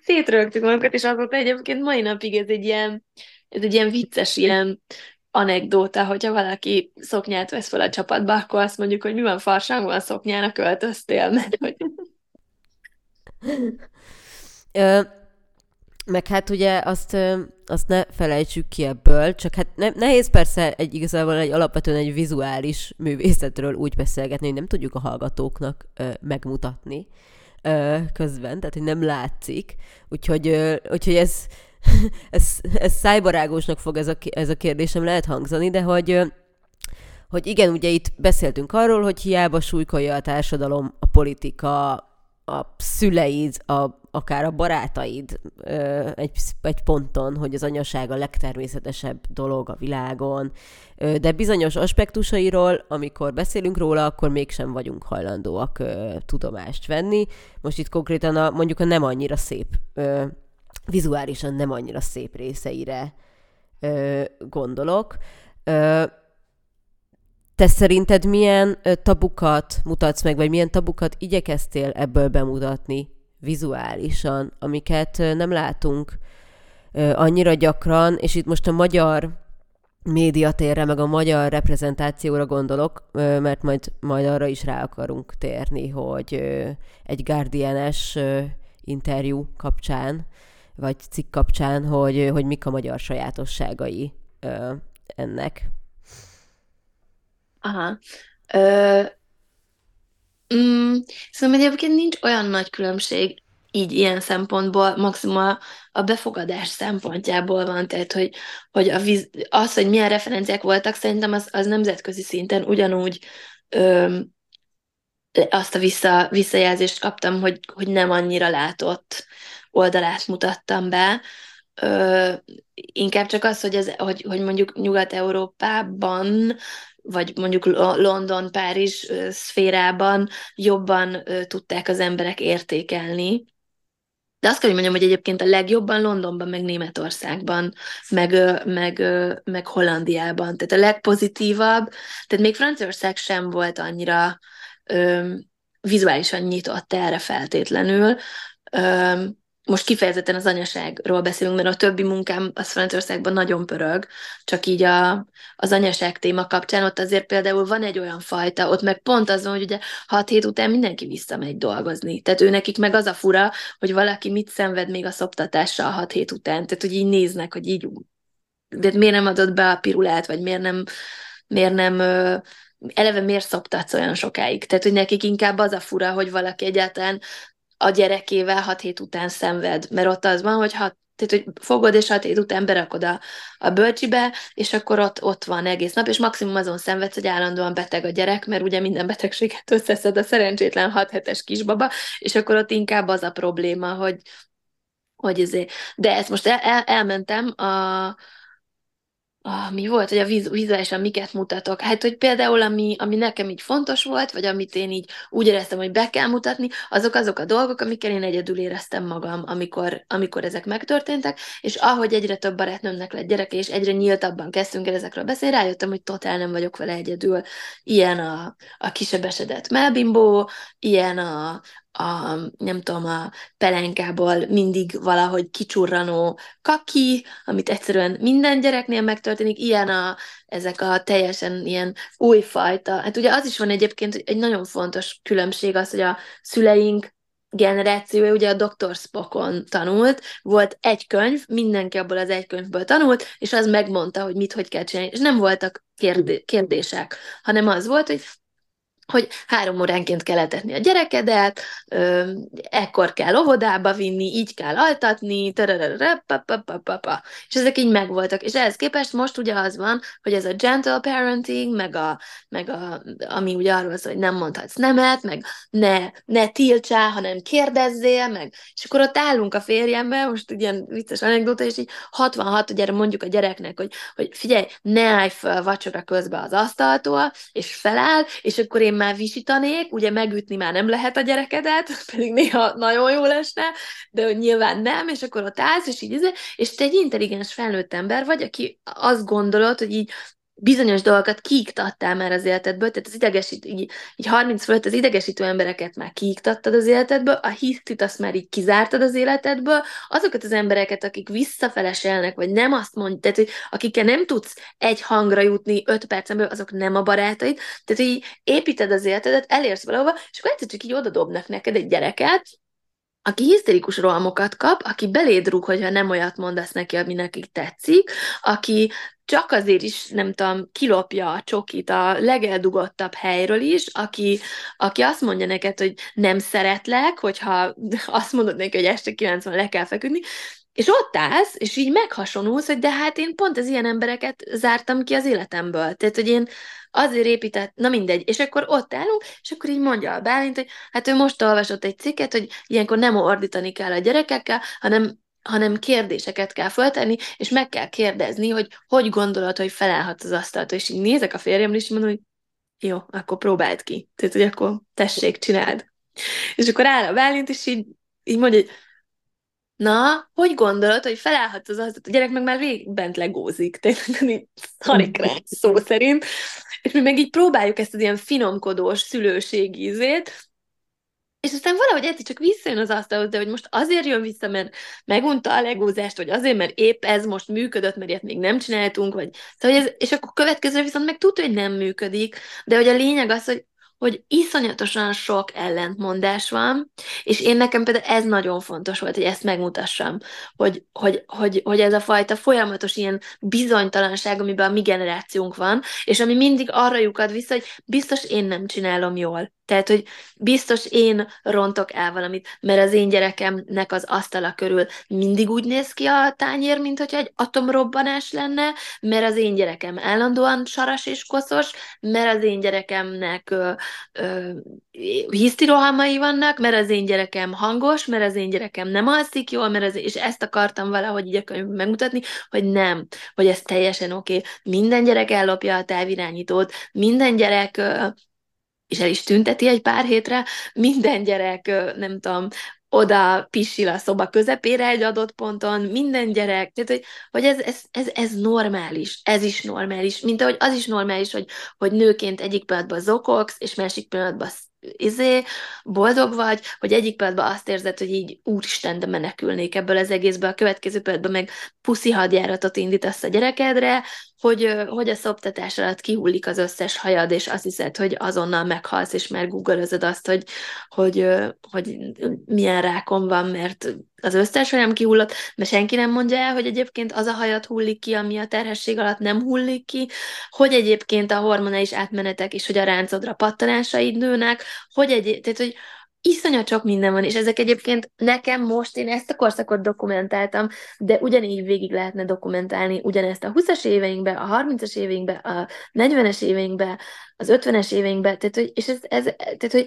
Szétrögtük magunkat, és azóta egyébként mai napig ez egy ilyen, ez egy ilyen vicces, ilyen anekdóta, hogyha valaki szoknyát vesz fel a csapatba, akkor azt mondjuk, hogy mi van farsangban szoknyának öltöztél, mert hogy...
Ö, meg hát ugye azt, azt ne felejtsük ki ebből, csak hát ne, nehéz persze egy igazából egy alapvetően egy vizuális művészetről úgy beszélgetni, hogy nem tudjuk a hallgatóknak ö, megmutatni ö, közben, tehát hogy nem látszik, úgyhogy, ö, úgyhogy ez ez, ez szájbarágosnak fog ez a, ez a kérdésem lehet hangzani, de hogy, hogy igen, ugye itt beszéltünk arról, hogy hiába súlykolja a társadalom, a politika, a szüleid, a, akár a barátaid ö, egy, egy ponton, hogy az anyaság a legtermészetesebb dolog a világon, ö, de bizonyos aspektusairól, amikor beszélünk róla, akkor mégsem vagyunk hajlandóak ö, tudomást venni. Most itt konkrétan a, mondjuk a nem annyira szép, ö, vizuálisan nem annyira szép részeire ö, gondolok. Ö, te szerinted milyen tabukat mutatsz meg, vagy milyen tabukat igyekeztél ebből bemutatni vizuálisan, amiket nem látunk annyira gyakran, és itt most a magyar médiatérre, meg a magyar reprezentációra gondolok, mert majd, majd arra is rá akarunk térni, hogy egy Guardian-es interjú kapcsán, vagy cikk kapcsán, hogy, hogy mik a magyar sajátosságai ennek.
Aha. Mm, szóval egyébként nincs olyan nagy különbség így ilyen szempontból, maximum a, a befogadás szempontjából van, tehát hogy, hogy a víz, az, hogy milyen referenciák voltak, szerintem az, az nemzetközi szinten ugyanúgy ö, azt a vissza, visszajelzést kaptam, hogy, hogy nem annyira látott oldalát mutattam be. Ö, inkább csak az, hogy, ez, hogy, hogy mondjuk Nyugat-Európában vagy mondjuk London, Párizs szférában jobban tudták az emberek értékelni. De azt kell, hogy mondjam, hogy egyébként a legjobban Londonban, meg Németországban, meg, meg, meg Hollandiában. Tehát a legpozitívabb, tehát még Franciaország sem volt annyira ö, vizuálisan nyitott erre feltétlenül. Ö, most kifejezetten az anyaságról beszélünk, mert a többi munkám az Franciaországban nagyon pörög, csak így a, az anyaság téma kapcsán ott azért például van egy olyan fajta, ott meg pont az van, hogy ugye hat hét után mindenki visszamegy dolgozni. Tehát ő nekik meg az a fura, hogy valaki mit szenved még a szoptatással hat hét után. Tehát, hogy így néznek, hogy így de miért nem adott be a pirulát, vagy miért nem, miért nem eleve miért szoptatsz olyan sokáig? Tehát, hogy nekik inkább az a fura, hogy valaki egyáltalán a gyerekével hat hét után szenved, mert ott az van, hogy hat, tehát, hogy fogod, és hat hét után berakod a, a bölcsibe, és akkor ott, ott van egész nap, és maximum azon szenvedsz, hogy állandóan beteg a gyerek, mert ugye minden betegséget összeszed a szerencsétlen hat hetes kisbaba, és akkor ott inkább az a probléma, hogy, hogy ezért. De ezt most el, el, elmentem a, ah, mi volt, hogy a víz, vizuálisan miket mutatok. Hát, hogy például, ami, ami nekem így fontos volt, vagy amit én így úgy éreztem, hogy be kell mutatni, azok azok a dolgok, amikkel én egyedül éreztem magam, amikor, amikor ezek megtörténtek, és ahogy egyre több barátnőmnek lett gyereke, és egyre nyíltabban kezdtünk el ezekről beszélni, rájöttem, hogy totál nem vagyok vele egyedül. Ilyen a, a kisebesedett melbimbó, ilyen a, a, nem tudom, a pelenkából mindig valahogy kicsurranó kaki, amit egyszerűen minden gyereknél megtörténik, ilyen a, ezek a teljesen ilyen újfajta. Hát ugye az is van egyébként egy nagyon fontos különbség az, hogy a szüleink generációja ugye a Dr. Spockon tanult, volt egy könyv, mindenki abból az egy könyvből tanult, és az megmondta, hogy mit, hogy kell csinálni, és nem voltak kérdé- kérdések, hanem az volt, hogy hogy három óránként kell etetni a gyerekedet, ö, ekkor kell óvodába vinni, így kell altatni, és ezek így megvoltak. És ehhez képest most ugye az van, hogy ez a gentle parenting, meg, a, meg a, ami ugye arról szól, hogy nem mondhatsz nemet, meg ne, ne tiltsál, hanem kérdezzél, meg, és akkor ott állunk a férjembe, most ilyen vicces anekdóta, és így 66, ugye mondjuk a gyereknek, hogy, hogy figyelj, ne állj fel vacsora közben az asztaltól, és feláll, és akkor én már visítanék, ugye megütni már nem lehet a gyerekedet, pedig néha nagyon jó lesne, de nyilván nem, és akkor ott állsz, és így, izé, és te egy intelligens felnőtt ember vagy, aki azt gondolod, hogy így bizonyos dolgokat kiiktattál már az életedből, tehát az idegesít, így, így 30 fölött az idegesítő embereket már kiiktattad az életedből, a hitit azt már így kizártad az életedből, azokat az embereket, akik visszafeleselnek, vagy nem azt mondják, tehát hogy akikkel nem tudsz egy hangra jutni 5 percen belül, azok nem a barátaid, tehát így építed az életedet, elérsz valahova, és akkor egyszer csak így odadobnak neked egy gyereket, aki hiszterikus rohamokat kap, aki beléd rúg, hogyha nem olyat mondasz neki, ami nekik tetszik, aki csak azért is, nem tudom, kilopja a csokit a legeldugottabb helyről is, aki, aki azt mondja neked, hogy nem szeretlek, hogyha azt mondod neki, hogy este 90 le kell feküdni, És ott állsz, és így meghasonulsz, hogy de hát én pont az ilyen embereket zártam ki az életemből. Tehát, hogy én azért épített, na mindegy, és akkor ott állunk, és akkor így mondja a Bálint, hogy hát ő most olvasott egy cikket, hogy ilyenkor nem ordítani kell a gyerekekkel, hanem hanem kérdéseket kell föltenni, és meg kell kérdezni, hogy hogy gondolod, hogy felállhatsz az asztalt, és így nézek a férjemre, és mondom, hogy jó, akkor próbáld ki. Tehát, hogy akkor tessék, csináld. És akkor áll a Bálint, és így, így mondja, hogy na, hogy gondolod, hogy felállhatsz az asztalt, a gyerek meg már végig bent legózik, tehát így szarik rá szó szerint, és mi meg így próbáljuk ezt az ilyen finomkodós szülőségi ízét, és aztán valahogy egyszer csak visszajön az asztalhoz, de hogy most azért jön vissza, mert megunta a legózást, vagy azért, mert épp ez most működött, mert ilyet még nem csináltunk, vagy... Szóval ez, és akkor következőre viszont meg tudja, hogy nem működik, de hogy a lényeg az, hogy hogy iszonyatosan sok ellentmondás van, és én nekem például ez nagyon fontos volt, hogy ezt megmutassam, hogy, hogy, hogy, hogy ez a fajta folyamatos ilyen bizonytalanság, amiben a mi generációnk van, és ami mindig arra lyukad vissza, hogy biztos én nem csinálom jól. Tehát, hogy biztos én rontok el valamit, mert az én gyerekemnek az asztala körül mindig úgy néz ki a tányér, mint hogyha egy atomrobbanás lenne, mert az én gyerekem állandóan saras és koszos, mert az én gyerekemnek ö, ö, hisztirohamai vannak, mert az én gyerekem hangos, mert az én gyerekem nem alszik jól, mert az, és ezt akartam valahogy így a könyvben megmutatni, hogy nem, hogy ez teljesen oké. Okay. Minden gyerek ellopja a távirányítót, minden gyerek ö, és el is tünteti egy pár hétre, minden gyerek, nem tudom, oda pisil a szoba közepére egy adott ponton, minden gyerek, tehát hogy, hogy ez, ez, ez, ez normális, ez is normális, mint ahogy az is normális, hogy, hogy nőként egyik pillanatban zokogsz, és másik pillanatban izé, boldog vagy, hogy egyik pillanatban azt érzed, hogy így úristen, de menekülnék ebből az egészből, a következő pillanatban meg puszi hadjáratot indítasz a gyerekedre, hogy, hogy a szoptatás alatt kihullik az összes hajad, és azt hiszed, hogy azonnal meghalsz, és már googleözöd azt, hogy, hogy, hogy milyen rákom van, mert az összes hajam kihullott, mert senki nem mondja el, hogy egyébként az a hajat hullik ki, ami a terhesség alatt nem hullik ki, hogy egyébként a hormonális átmenetek és hogy a ráncodra pattanásaid nőnek, hogy egy, tehát, hogy iszonyat sok minden van, és ezek egyébként nekem most, én ezt a korszakot dokumentáltam, de ugyanígy végig lehetne dokumentálni ugyanezt a 20-as éveinkbe, a 30-as éveinkbe, a 40-es éveinkbe, az 50-es éveinkbe, tehát, hogy, és ez, ez, tehát, hogy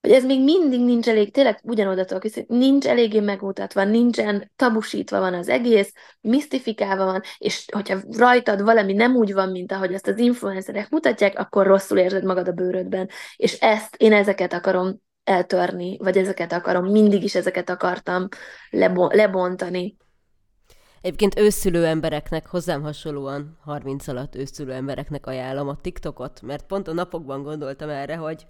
hogy ez még mindig nincs elég, tényleg ugyanoda hogy nincs eléggé megmutatva, nincsen tabusítva van az egész, misztifikálva van, és hogyha rajtad valami nem úgy van, mint ahogy ezt az influencerek mutatják, akkor rosszul érzed magad a bőrödben. És ezt, én ezeket akarom eltörni, vagy ezeket akarom, mindig is ezeket akartam lebon- lebontani.
Egyébként őszülő embereknek, hozzám hasonlóan 30 alatt őszülő embereknek ajánlom a TikTokot, mert pont a napokban gondoltam erre, hogy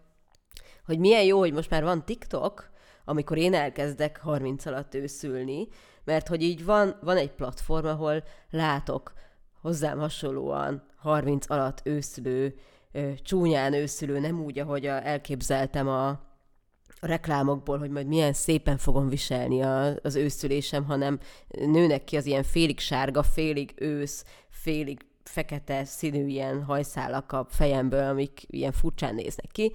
hogy milyen jó, hogy most már van TikTok, amikor én elkezdek 30 alatt őszülni, mert hogy így van, van egy platform, ahol látok hozzám hasonlóan 30 alatt őszülő, csúnyán őszülő, nem úgy, ahogy elképzeltem a, a reklámokból, hogy majd milyen szépen fogom viselni a, az őszülésem, hanem nőnek ki az ilyen félig sárga, félig ősz, félig fekete színű ilyen hajszálak a fejemből, amik ilyen furcsán néznek ki,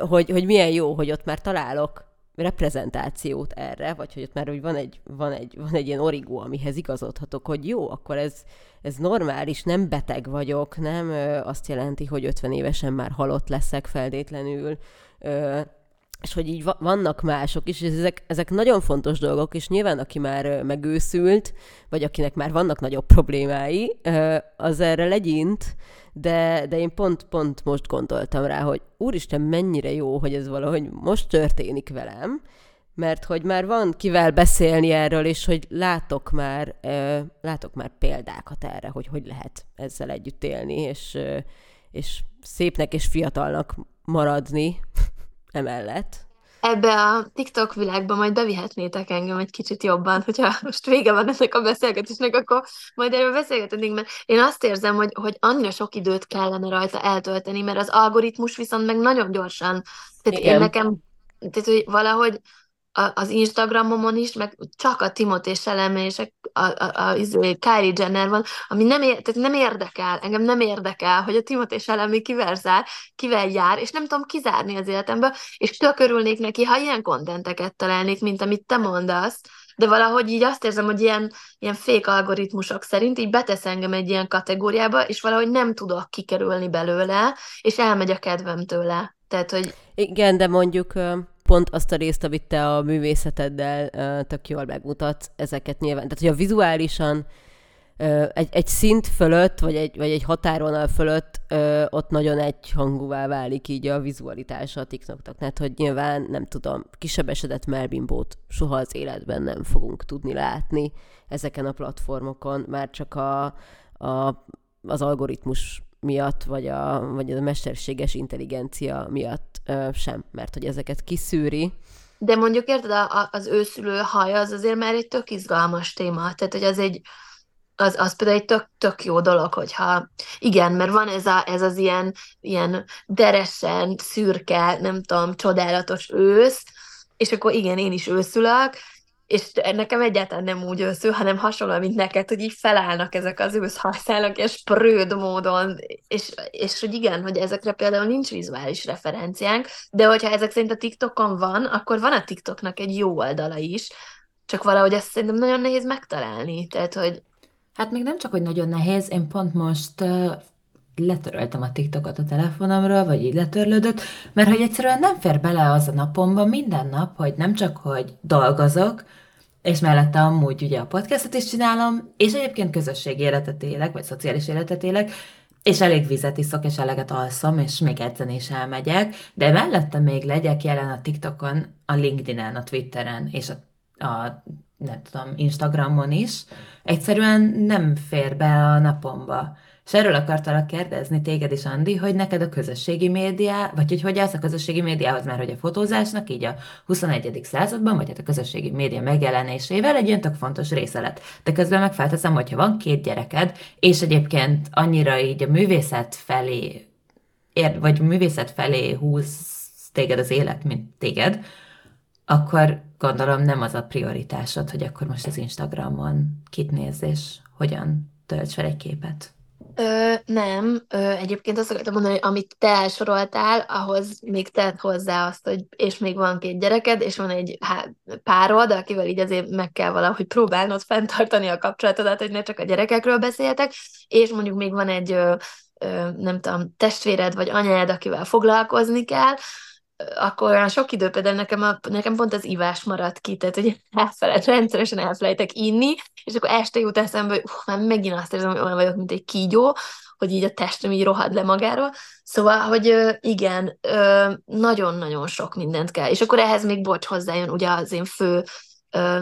hogy, hogy milyen jó, hogy ott már találok reprezentációt erre, vagy hogy ott már hogy van egy, van egy, van egy ilyen origó, amihez igazodhatok, hogy jó, akkor ez, ez normális, nem beteg vagyok, nem azt jelenti, hogy 50 évesen már halott leszek feldétlenül, és hogy így vannak mások is, és ezek, ezek nagyon fontos dolgok, és nyilván aki már megőszült, vagy akinek már vannak nagyobb problémái, az erre legyint, de, de én pont, pont most gondoltam rá, hogy úristen, mennyire jó, hogy ez valahogy most történik velem, mert hogy már van kivel beszélni erről, és hogy látok már, látok már példákat erre, hogy hogy lehet ezzel együtt élni, és, és szépnek és fiatalnak maradni, emellett.
Ebbe a TikTok világba majd bevihetnétek engem egy kicsit jobban, hogyha most vége van ennek a beszélgetésnek, akkor majd erről beszélgetünk, mert én azt érzem, hogy, hogy annyira sok időt kellene rajta eltölteni, mert az algoritmus viszont meg nagyon gyorsan, tehát Igen. én nekem, tehát hogy valahogy az Instagramomon is, meg csak a Timothy Seleme és a, a, a, a, izé, Kylie Jenner van, ami nem, ér, tehát nem érdekel, engem nem érdekel, hogy a Timothy Seleme kivel zár, kivel jár, és nem tudom kizárni az életemből, és tök örülnék neki, ha ilyen kontenteket találnék, mint amit te mondasz, de valahogy így azt érzem, hogy ilyen, ilyen fék algoritmusok szerint így betesz engem egy ilyen kategóriába, és valahogy nem tudok kikerülni belőle, és elmegy a kedvem tőle. Tehát, hogy...
Igen, de mondjuk pont azt a részt, amit te a művészeteddel tök jól megmutatsz, ezeket nyilván. Tehát, hogy a vizuálisan egy, egy szint fölött, vagy egy, vagy egy határvonal fölött ott nagyon egy hangúvá válik így a vizualitása a TikToknak. Tehát, hogy nyilván, nem tudom, kisebesedett Melbimbót soha az életben nem fogunk tudni látni ezeken a platformokon, már csak a, a, az algoritmus miatt, vagy a, vagy a mesterséges intelligencia miatt ö, sem, mert hogy ezeket kiszűri.
De mondjuk érted, a, az őszülő haj az azért már egy tök izgalmas téma, tehát hogy az egy, az, az például egy tök, tök jó dolog, hogyha igen, mert van ez, a, ez az ilyen, ilyen deresen, szürke, nem tudom, csodálatos ősz, és akkor igen, én is őszülök, és nekem egyáltalán nem úgy őszül, hanem hasonló, mint neked, hogy így felállnak ezek az őszhajszálak, és prőd módon, és, és hogy igen, hogy ezekre például nincs vizuális referenciánk, de hogyha ezek szerint a TikTokon van, akkor van a TikToknak egy jó oldala is, csak valahogy ezt szerintem nagyon nehéz megtalálni, tehát, hogy
Hát még nem csak, hogy nagyon nehéz, én pont most letöröltem a TikTokot a telefonomról, vagy így letörlődött, mert hogy egyszerűen nem fér bele az a napomban minden nap, hogy nem csak, hogy dolgozok, és mellette amúgy ugye a podcastot is csinálom, és egyébként közösségi életet élek, vagy szociális életet élek, és elég vizet iszok, és eleget alszom, és még edzeni is elmegyek, de mellette még legyek jelen a TikTokon, a LinkedIn-en, a Twitteren, és a, a nem tudom, Instagramon is, egyszerűen nem fér be a napomba. És erről akartalak kérdezni téged is, Andi, hogy neked a közösségi média, vagy hogy hogy állsz a közösségi médiához, mert hogy a fotózásnak így a 21. században, vagy hát a közösségi média megjelenésével egy ilyen tök fontos része lett. De közben megfelteszem, hogyha van két gyereked, és egyébként annyira így a művészet felé, vagy művészet felé húz téged az élet, mint téged, akkor gondolom nem az a prioritásod, hogy akkor most az Instagramon kit néz és hogyan tölts fel egy képet.
Ö, nem, ö, egyébként azt akartam mondani, hogy amit te elsoroltál, ahhoz még tett hozzá azt, hogy és még van két gyereked, és van egy há, párod, akivel így azért meg kell valahogy próbálnod fenntartani a kapcsolatodat, hogy ne csak a gyerekekről beszéltek, és mondjuk még van egy, ö, ö, nem tudom, testvéred vagy anyád, akivel foglalkozni kell, akkor olyan sok idő például nekem, a, nekem pont az ivás maradt ki, tehát hogy elfelejt, rendszeresen elfelejtek inni, és akkor este jut eszembe, hogy uh, már megint azt érzem, hogy olyan vagyok, mint egy kígyó, hogy így a testem így rohad le magáról. Szóval, hogy igen, nagyon-nagyon sok mindent kell. És akkor ehhez még bocs hozzájön ugye az én fő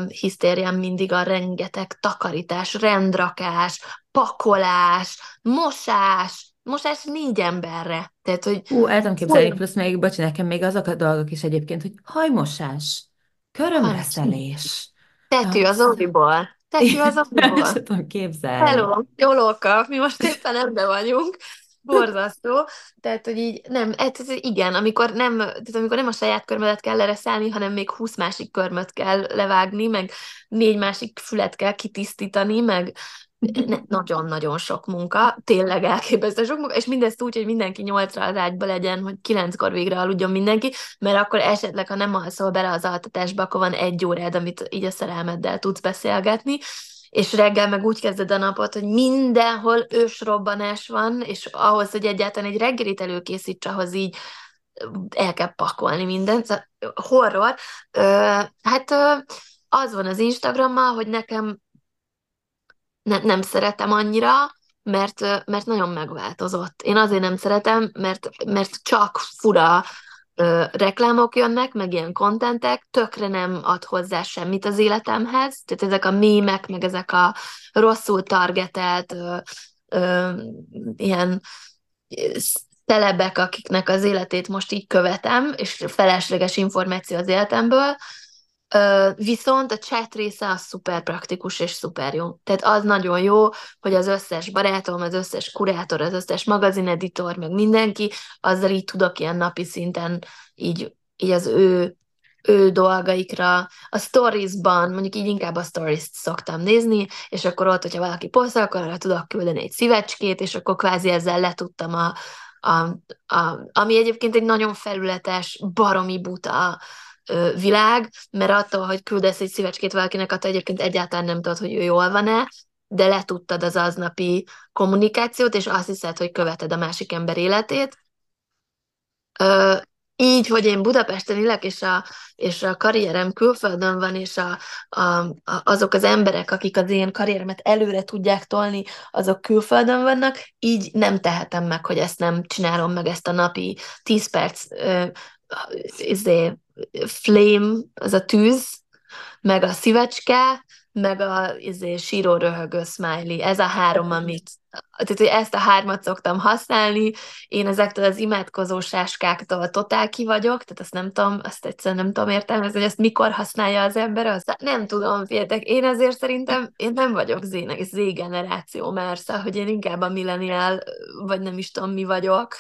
hisztériám mindig a rengeteg takarítás, rendrakás, pakolás, mosás, mosás négy emberre. Tehát, hogy...
Ú, el tudom képzelni, plusz még, bocsi, nekem még azok a dolgok is egyébként, hogy hajmosás, körömreszelés.
Tetű az óviból. Tetű az óviból.
El tudom képzelni.
Hello, Jolóka, mi most éppen ebbe vagyunk. Borzasztó. Tehát, hogy így nem, ez, igen, amikor nem, tehát amikor nem a saját körmödet kell lereszelni, hanem még húsz másik körmöt kell levágni, meg négy másik fület kell kitisztítani, meg nagyon-nagyon sok munka, tényleg elképesztő sok munka, és mindezt úgy, hogy mindenki nyolcra az ágyba legyen, hogy kilenckor végre aludjon mindenki, mert akkor esetleg, ha nem alszol bele az altatásba, akkor van egy órád, amit így a szerelmeddel tudsz beszélgetni, és reggel meg úgy kezded a napot, hogy mindenhol ősrobbanás van, és ahhoz, hogy egyáltalán egy reggelit előkészíts, ahhoz így el kell pakolni mindent. Szóval horror. Ö, hát ö, az van az Instagrammal, hogy nekem ne, nem szeretem annyira, mert, mert nagyon megváltozott. Én azért nem szeretem, mert, mert csak fura ö, reklámok jönnek, meg ilyen kontentek, tökre nem ad hozzá semmit az életemhez, tehát ezek a mémek, meg ezek a rosszul targetelt ö, ö, ilyen telebek, akiknek az életét most így követem, és felesleges információ az életemből, viszont a chat része az szuper praktikus és szuper jó. Tehát az nagyon jó, hogy az összes barátom, az összes kurátor, az összes magazineditor, meg mindenki, azzal így tudok ilyen napi szinten így, így az ő ő dolgaikra, a storiesban, mondjuk így inkább a stories-t szoktam nézni, és akkor ott, hogyha valaki posztol, akkor arra tudok küldeni egy szívecskét, és akkor kvázi ezzel letudtam a, a, a, ami egyébként egy nagyon felületes, baromi buta világ, mert attól, hogy küldesz egy szívecskét valakinek, attól egyébként egyáltalán nem tudod, hogy ő jól van-e, de letudtad az aznapi kommunikációt, és azt hiszed, hogy követed a másik ember életét. Ö, így, hogy én Budapesten élek, és a, és a karrierem külföldön van, és a, a, a, azok az emberek, akik az én karrieremet előre tudják tolni, azok külföldön vannak, így nem tehetem meg, hogy ezt nem csinálom meg, ezt a napi 10 perc ö, izé, flame, az a tűz, meg a szívecske, meg a izé, síró röhögő smiley. Ez a három, amit tehát, hogy ezt a hármat szoktam használni. Én ezektől az imádkozó sáskáktól totál ki vagyok, tehát azt nem tudom, azt egyszerűen nem tudom értelmezni, hogy ezt mikor használja az ember, azt nem tudom, féltek. Én azért szerintem, én nem vagyok Z-generáció, mert szóval, hogy én inkább a millenial, vagy nem is tudom, mi vagyok.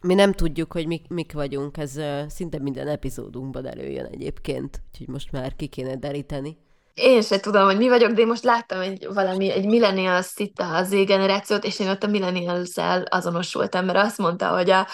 Mi nem tudjuk, hogy mik, mik vagyunk, ez uh, szinte minden epizódunkban előjön egyébként, úgyhogy most már ki kéne deríteni.
Én se tudom, hogy mi vagyok, de én most láttam egy valami, egy millennials itt a Z-generációt, és én ott a millennials-el azonosultam, mert azt mondta, hogy a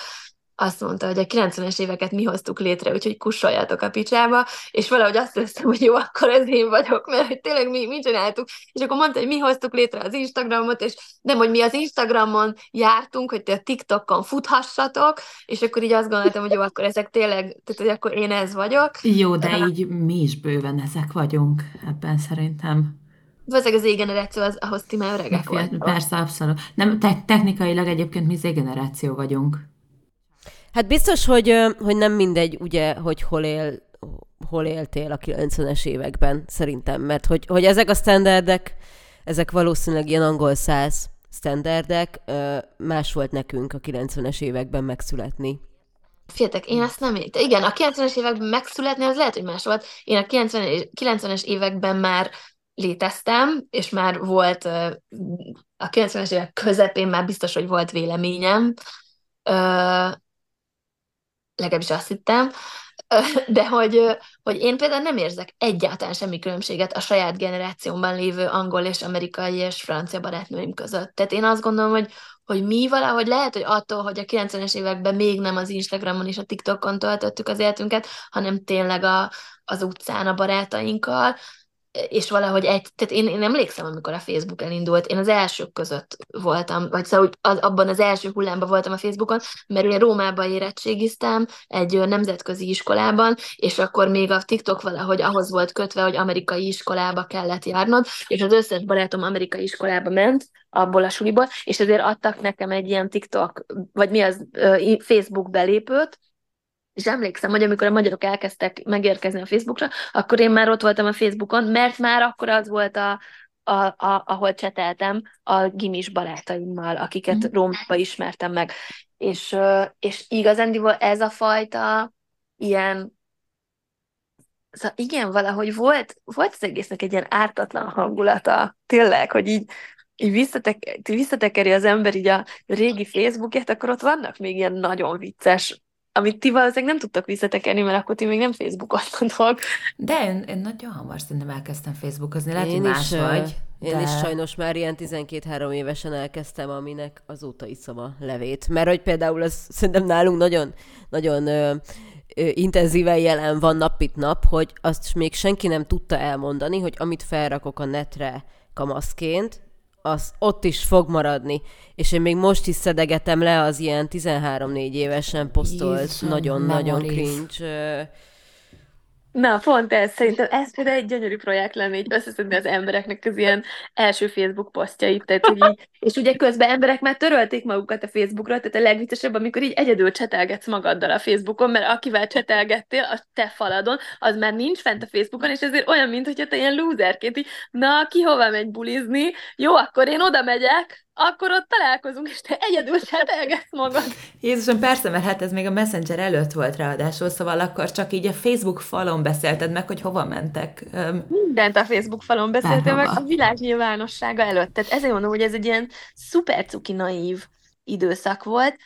azt mondta, hogy a 90-es éveket mi hoztuk létre, úgyhogy kussoljátok a picsába, és valahogy azt hiszem, hogy jó, akkor ez én vagyok, mert hogy tényleg mi, mi csináltuk, és akkor mondta, hogy mi hoztuk létre az Instagramot, és nem, hogy mi az Instagramon jártunk, hogy te a TikTokon futhassatok, és akkor így azt gondoltam, hogy jó, akkor ezek tényleg, tehát hogy akkor én ez vagyok.
Jó, de így mi is bőven ezek vagyunk ebben szerintem.
Valószínűleg az Z-generáció, az, ahhoz ti már öregek.
Persze, abszolút. Nem, te- technikailag egyébként mi Z-generáció vagyunk.
Hát biztos, hogy, hogy nem mindegy, ugye, hogy hol él, hol éltél a 90-es években, szerintem, mert hogy, hogy ezek a standardek, ezek valószínűleg ilyen angol száz standardek, más volt nekünk a 90-es években megszületni.
Fiatek, én ezt nem értem. Igen, a 90-es években megszületni, az lehet, hogy más volt. Én a 90, 90-es években már léteztem, és már volt a 90-es évek közepén már biztos, hogy volt véleményem, legalábbis azt hittem, de hogy, hogy én például nem érzek egyáltalán semmi különbséget a saját generációmban lévő angol és amerikai és francia barátnőim között. Tehát én azt gondolom, hogy, hogy mi valahogy lehet, hogy attól, hogy a 90-es években még nem az Instagramon és a TikTokon töltöttük az életünket, hanem tényleg a, az utcán a barátainkkal, és valahogy egy, tehát én, én emlékszem, amikor a Facebook elindult, én az elsők között voltam, vagy szóval az, abban az első hullámban voltam a Facebookon, mert ugye Rómában érettségiztem, egy nemzetközi iskolában, és akkor még a TikTok valahogy ahhoz volt kötve, hogy amerikai iskolába kellett járnod, és az összes barátom amerikai iskolába ment, abból a suliból, és ezért adtak nekem egy ilyen TikTok, vagy mi az, Facebook belépőt, és emlékszem, hogy amikor a magyarok elkezdtek megérkezni a Facebookra, akkor én már ott voltam a Facebookon, mert már akkor az volt a, a, a, ahol cseteltem a gimis barátaimmal, akiket mm. Rómában ismertem meg. És, és igazándiból ez a fajta ilyen Szóval igen, valahogy volt, volt az egésznek egy ilyen ártatlan hangulata, tényleg, hogy így, így visszatek, visszatekeri az ember így a régi Facebookját, akkor ott vannak még ilyen nagyon vicces amit ti valószínűleg nem tudtak visszatekerni, mert akkor ti még nem Facebookoztatok.
De én, én nagyon hamar szerintem elkezdtem Facebookozni, lehet, én hogy más is, vagy.
Én de... is sajnos már ilyen 12-3 évesen elkezdtem, aminek azóta iszom a levét. Mert hogy például az szerintem nálunk nagyon, nagyon ö, ö, intenzíven jelen van nap itt nap, hogy azt még senki nem tudta elmondani, hogy amit felrakok a netre kamaszként, az ott is fog maradni. És én még most is szedegetem le az ilyen 13-4 évesen posztolt, nagyon-nagyon cringe
Na, pont ez, szerintem ez például egy gyönyörű projekt lenne, így összeszedni az embereknek az ilyen első Facebook posztjait, tehát, hogy így, és ugye közben emberek már törölték magukat a Facebookról, tehát a legviccesebb, amikor így egyedül csetelgetsz magaddal a Facebookon, mert akivel csetelgettél a te faladon, az már nincs fent a Facebookon, és ezért olyan, mint te ilyen lúzerként, így, na, ki hova megy bulizni, jó, akkor én oda megyek, akkor ott találkozunk, és te egyedül csetelgetsz magad.
Jézusom, persze, mert hát ez még a Messenger előtt volt ráadásul, szóval akkor csak így a Facebook falon beszélted meg, hogy hova mentek.
Mindent a Facebook falon beszéltél meg a világ nyilvánossága előtt. Tehát ezért mondom, hogy ez egy ilyen szuper cuki naív időszak volt.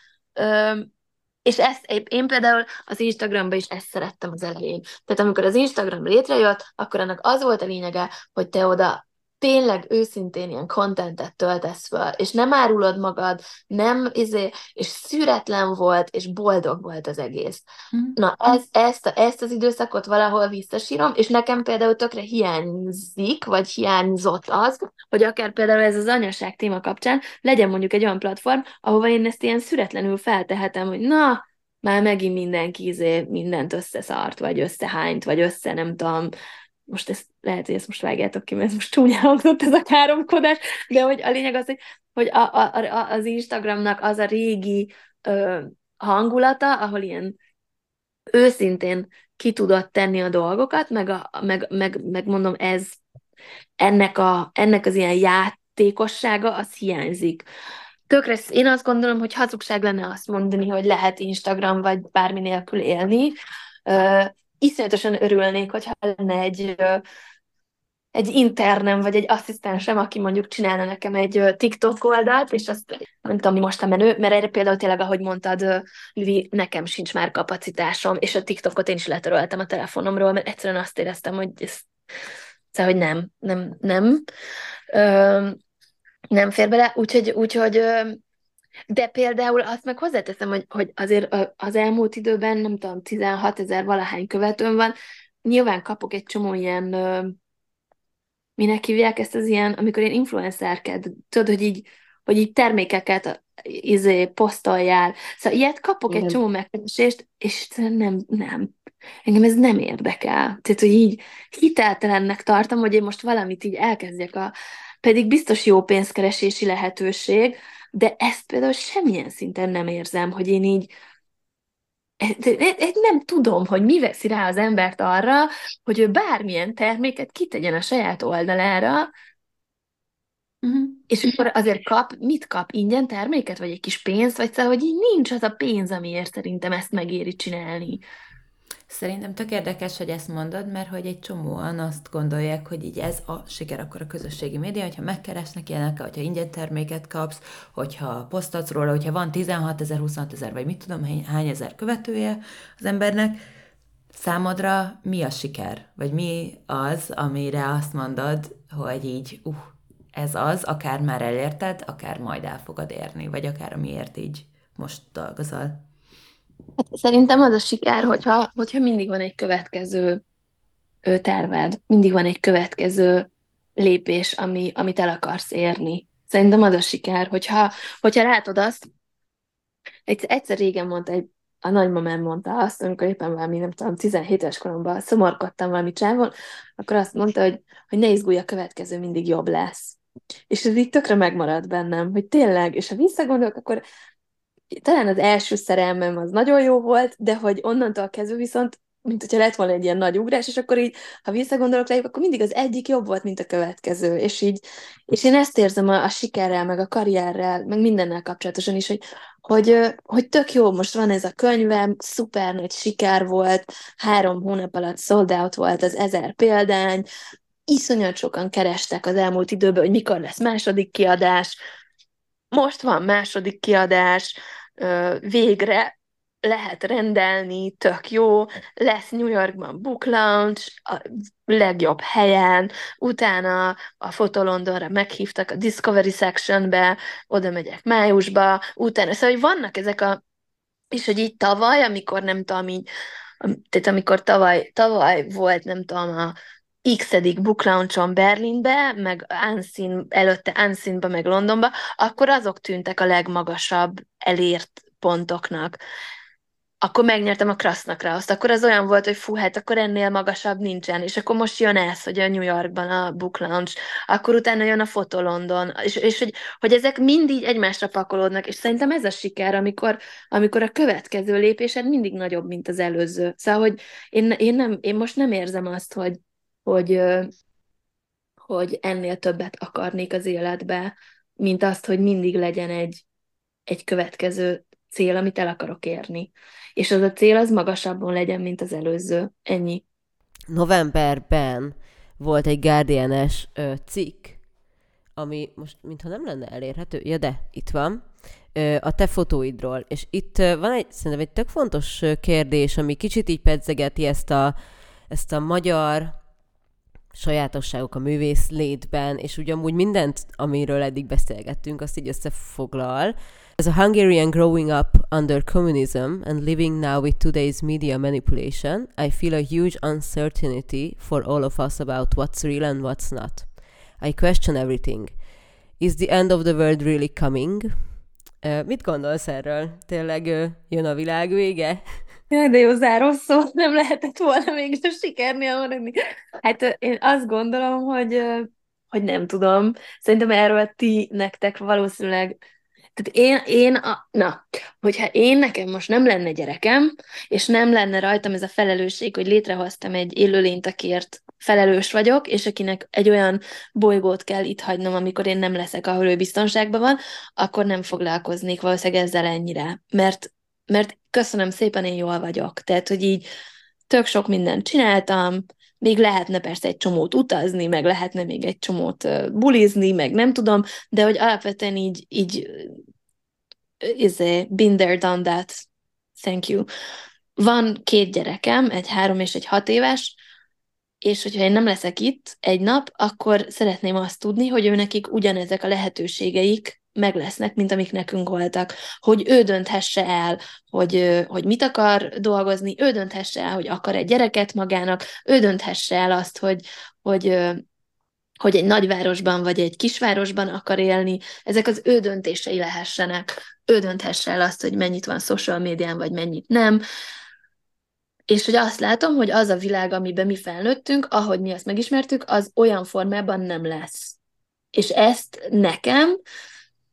És ezt én például az Instagramban is ezt szerettem az elején. Tehát amikor az Instagram létrejött, akkor annak az volt a lényege, hogy te oda tényleg őszintén ilyen kontentet töltesz föl, és nem árulod magad, nem, izé, és szüretlen volt, és boldog volt az egész. Mm. Na, ez, ezt, ezt az időszakot valahol visszasírom, és nekem például tökre hiányzik, vagy hiányzott az, hogy akár például ez az anyaság téma kapcsán legyen mondjuk egy olyan platform, ahova én ezt ilyen szüretlenül feltehetem, hogy na, már megint mindenki izé mindent összeszart, vagy összehányt, vagy össze nem tudom, most ezt lehet, hogy ezt most vágjátok ki, mert ez most csúnya hangzott ez a káromkodás, de hogy a lényeg az, hogy, hogy a, a, a, az Instagramnak az a régi ö, hangulata, ahol ilyen őszintén ki tudott tenni a dolgokat, meg, a, meg, meg, meg mondom, ez ennek, a, ennek az ilyen játékossága, az hiányzik. Tökre, én azt gondolom, hogy hazugság lenne azt mondani, hogy lehet Instagram vagy bármi nélkül élni iszonyatosan örülnék, hogyha lenne egy, egy internem, vagy egy asszisztensem, aki mondjuk csinálna nekem egy TikTok oldalt, és azt nem tudom, mi most a menő, mert erre például tényleg, ahogy mondtad, Lüvi, nekem sincs már kapacitásom, és a TikTokot én is letöröltem a telefonomról, mert egyszerűen azt éreztem, hogy ez, szóval, hogy nem, nem, nem, ö, nem fér bele, úgyhogy, úgyhogy de például azt meg hozzáteszem, hogy, hogy azért az elmúlt időben, nem tudom, 16 ezer valahány követőm van, nyilván kapok egy csomó ilyen, minek hívják ezt az ilyen, amikor én influencerked, tudod, hogy így, hogy így termékeket izé, posztoljál. Szóval ilyet kapok Igen. egy csomó megkeresést, és nem, nem. Engem ez nem érdekel. Tehát, hogy így hiteltelennek tartom, hogy én most valamit így elkezdjek a, pedig biztos jó pénzkeresési lehetőség, de ezt például semmilyen szinten nem érzem, hogy én így nem tudom, hogy mi veszi rá az embert arra, hogy ő bármilyen terméket kitegyen a saját oldalára, Uh-huh. És akkor azért kap, mit kap? Ingyen terméket, vagy egy kis pénzt, vagy szóval, hogy így nincs az a pénz, amiért szerintem ezt megéri csinálni.
Szerintem tök érdekes, hogy ezt mondod, mert hogy egy csomóan azt gondolják, hogy így ez a siker akkor a közösségi média, hogyha megkeresnek ilyenek, hogyha ingyen terméket kapsz, hogyha posztatsz róla, hogyha van 16 ezer, 26 ezer, vagy mit tudom, hány ezer követője az embernek, számodra mi a siker? Vagy mi az, amire azt mondod, hogy így, uh, ez az, akár már elérted, akár majd el fogod érni, vagy akár amiért így most dolgozol?
Hát szerintem az a siker, hogyha, hogyha mindig van egy következő terved, mindig van egy következő lépés, ami, amit el akarsz érni. Szerintem az a siker, hogyha, hogyha látod azt, egyszer, egyszer régen mondta egy a nagymamám mondta azt, amikor éppen valami, nem tudom, 17 éves koromban szomorkodtam valami csávon, akkor azt mondta, hogy, hogy ne izgulj, a következő mindig jobb lesz. És ez így tökre megmaradt bennem, hogy tényleg, és ha visszagondolok, akkor talán az első szerelmem az nagyon jó volt, de hogy onnantól kezdve viszont mint hogyha lett volna egy ilyen nagy ugrás, és akkor így, ha visszagondolok rájuk, akkor mindig az egyik jobb volt, mint a következő, és így, és én ezt érzem a, a sikerrel, meg a karrierrel, meg mindennel kapcsolatosan is, hogy, hogy, hogy tök jó, most van ez a könyvem, szuper nagy siker volt, három hónap alatt sold out volt az ezer példány, iszonyat sokan kerestek az elmúlt időben, hogy mikor lesz második kiadás, most van második kiadás, végre lehet rendelni, tök jó, lesz New Yorkban book launch, a legjobb helyen, utána a Fotolondonra meghívtak a Discovery Sectionbe, oda megyek májusba, utána, szóval hogy vannak ezek a, és hogy így tavaly, amikor nem tudom, így, tehát amikor tavaly, tavaly volt, nem tudom, a book launch Berlinbe, meg Unseen, előtte Unseenbe, meg Londonba, akkor azok tűntek a legmagasabb elért pontoknak. Akkor megnyertem a Krasznak rá azt. Akkor az olyan volt, hogy fú, hát akkor ennél magasabb nincsen. És akkor most jön ez, hogy a New Yorkban a book launch, akkor utána jön a Foto London, és, és hogy, hogy ezek mind így egymásra pakolódnak, és szerintem ez a siker, amikor, amikor a következő lépésed mindig nagyobb, mint az előző. Szóval, hogy én, én, nem, én most nem érzem azt, hogy, hogy, hogy ennél többet akarnék az életbe, mint azt, hogy mindig legyen egy, egy következő cél, amit el akarok érni. És az a cél az magasabban legyen, mint az előző. Ennyi.
Novemberben volt egy Guardian-es ö, cikk, ami most mintha nem lenne elérhető. Ja, de itt van. Ö, a te fotóidról. És itt ö, van egy, szerintem egy tök fontos kérdés, ami kicsit így pedzegeti ezt a, ezt a magyar sajátosságok a művész létben, és ugyanúgy mindent, amiről eddig beszélgettünk, azt így összefoglal. As a Hungarian growing up under communism and living now with today's media manipulation, I feel a huge uncertainty for all of us about what's real and what's not. I question everything. Is the end of the world really coming? Uh, mit gondolsz erről? Tényleg uh, jön a világ vége?
Jaj, de jó záró nem lehetett volna mégis sikernél maradni. Hát én azt gondolom, hogy, hogy nem tudom. Szerintem erről ti nektek valószínűleg tehát én, én a, na, hogyha én nekem most nem lenne gyerekem, és nem lenne rajtam ez a felelősség, hogy létrehoztam egy élőlényt, akiért felelős vagyok, és akinek egy olyan bolygót kell itt hagynom, amikor én nem leszek, ahol ő biztonságban van, akkor nem foglalkoznék valószínűleg ezzel ennyire. Mert mert köszönöm szépen, én jól vagyok. Tehát, hogy így tök sok mindent csináltam, még lehetne persze egy csomót utazni, meg lehetne még egy csomót bulizni, meg nem tudom, de hogy alapvetően így, így a been there, done that, thank you. Van két gyerekem, egy három és egy hat éves, és hogyha én nem leszek itt egy nap, akkor szeretném azt tudni, hogy ő nekik ugyanezek a lehetőségeik meg lesznek, mint amik nekünk voltak. Hogy ő dönthesse el, hogy, hogy mit akar dolgozni, ő dönthesse el, hogy akar egy gyereket magának, ő dönthesse el azt, hogy, hogy, hogy egy nagyvárosban vagy egy kisvárosban akar élni, ezek az ő döntései lehessenek. Ő dönthesse el azt, hogy mennyit van social médián, vagy mennyit nem. És hogy azt látom, hogy az a világ, amiben mi felnőttünk, ahogy mi azt megismertük, az olyan formában nem lesz. És ezt nekem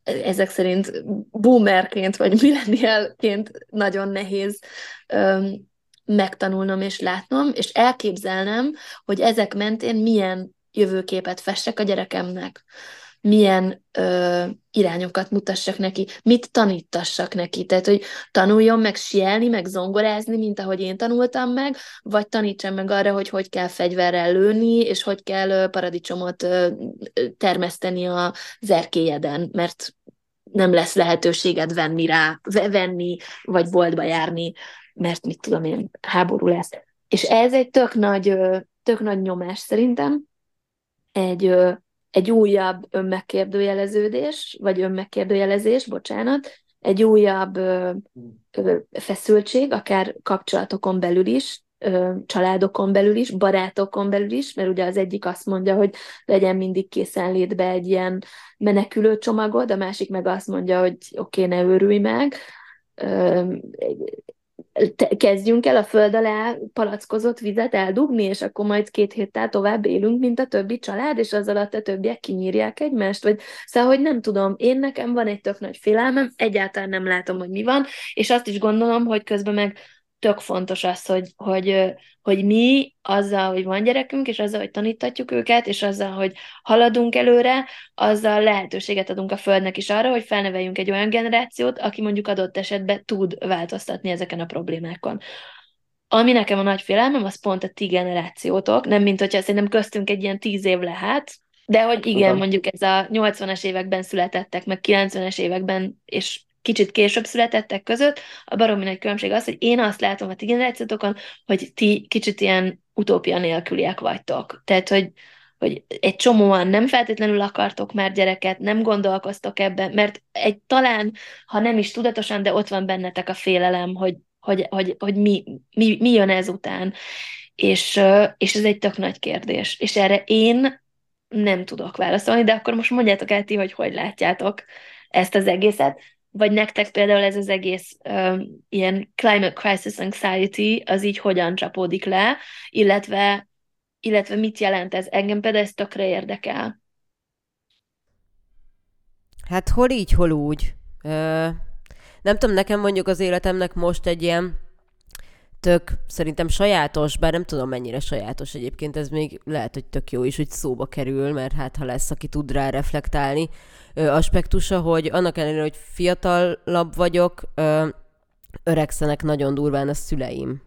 ezek szerint boomerként vagy millenialként nagyon nehéz öm, megtanulnom és látnom, és elképzelnem, hogy ezek mentén milyen jövőképet fessek a gyerekemnek milyen ö, irányokat mutassak neki, mit tanítassak neki. Tehát, hogy tanuljon meg sielni, meg zongorázni, mint ahogy én tanultam meg, vagy tanítsam meg arra, hogy hogy kell fegyverrel lőni, és hogy kell paradicsomot ö, termeszteni a zerkélyeden, mert nem lesz lehetőséged venni rá, venni, vagy boltba járni, mert mit tudom én, háború lesz. És ez egy tök nagy, tök nagy nyomás szerintem, egy egy újabb önmegkérdőjeleződés, vagy önmegkérdőjelezés, bocsánat, egy újabb ö, ö, feszültség, akár kapcsolatokon belül is, ö, családokon belül is, barátokon belül is, mert ugye az egyik azt mondja, hogy legyen mindig készenlétbe egy ilyen menekülő csomagod, a másik meg azt mondja, hogy oké, okay, ne őrülj meg. Ö, kezdjünk el a föld alá palackozott vizet eldugni, és akkor majd két héttel tovább élünk, mint a többi család, és az alatt a többiek kinyírják egymást, vagy szóval, hogy nem tudom, én nekem van egy tök nagy félelmem, egyáltalán nem látom, hogy mi van, és azt is gondolom, hogy közben meg tök fontos az, hogy, hogy, hogy mi azzal, hogy van gyerekünk, és azzal, hogy tanítatjuk őket, és azzal, hogy haladunk előre, azzal lehetőséget adunk a Földnek is arra, hogy felneveljünk egy olyan generációt, aki mondjuk adott esetben tud változtatni ezeken a problémákon. Ami nekem a nagy félelmem, az pont a ti generációtok, nem mint hogyha szerintem köztünk egy ilyen tíz év lehet, de hogy igen, mondjuk ez a 80-as években születettek, meg 90-es években, és kicsit később születettek között, a baromi nagy különbség az, hogy én azt látom a ti generációtokon, hogy ti kicsit ilyen utópia nélküliek vagytok. Tehát, hogy, hogy egy csomóan nem feltétlenül akartok már gyereket, nem gondolkoztok ebben, mert egy talán, ha nem is tudatosan, de ott van bennetek a félelem, hogy, hogy, hogy, hogy mi, mi, mi jön ezután. És, és ez egy tök nagy kérdés. És erre én nem tudok válaszolni, de akkor most mondjátok el ti, hogy hogy látjátok ezt az egészet vagy nektek például ez az egész um, ilyen climate crisis anxiety, az így hogyan csapódik le, illetve, illetve mit jelent ez? Engem például ez tökre érdekel.
Hát hol így, hol úgy. Ö, nem tudom, nekem mondjuk az életemnek most egy ilyen tök szerintem sajátos, bár nem tudom mennyire sajátos egyébként, ez még lehet, hogy tök jó is, hogy szóba kerül, mert hát ha lesz, aki tud rá reflektálni, aspektusa, hogy annak ellenére, hogy fiatalabb vagyok, öregszenek nagyon durván a szüleim.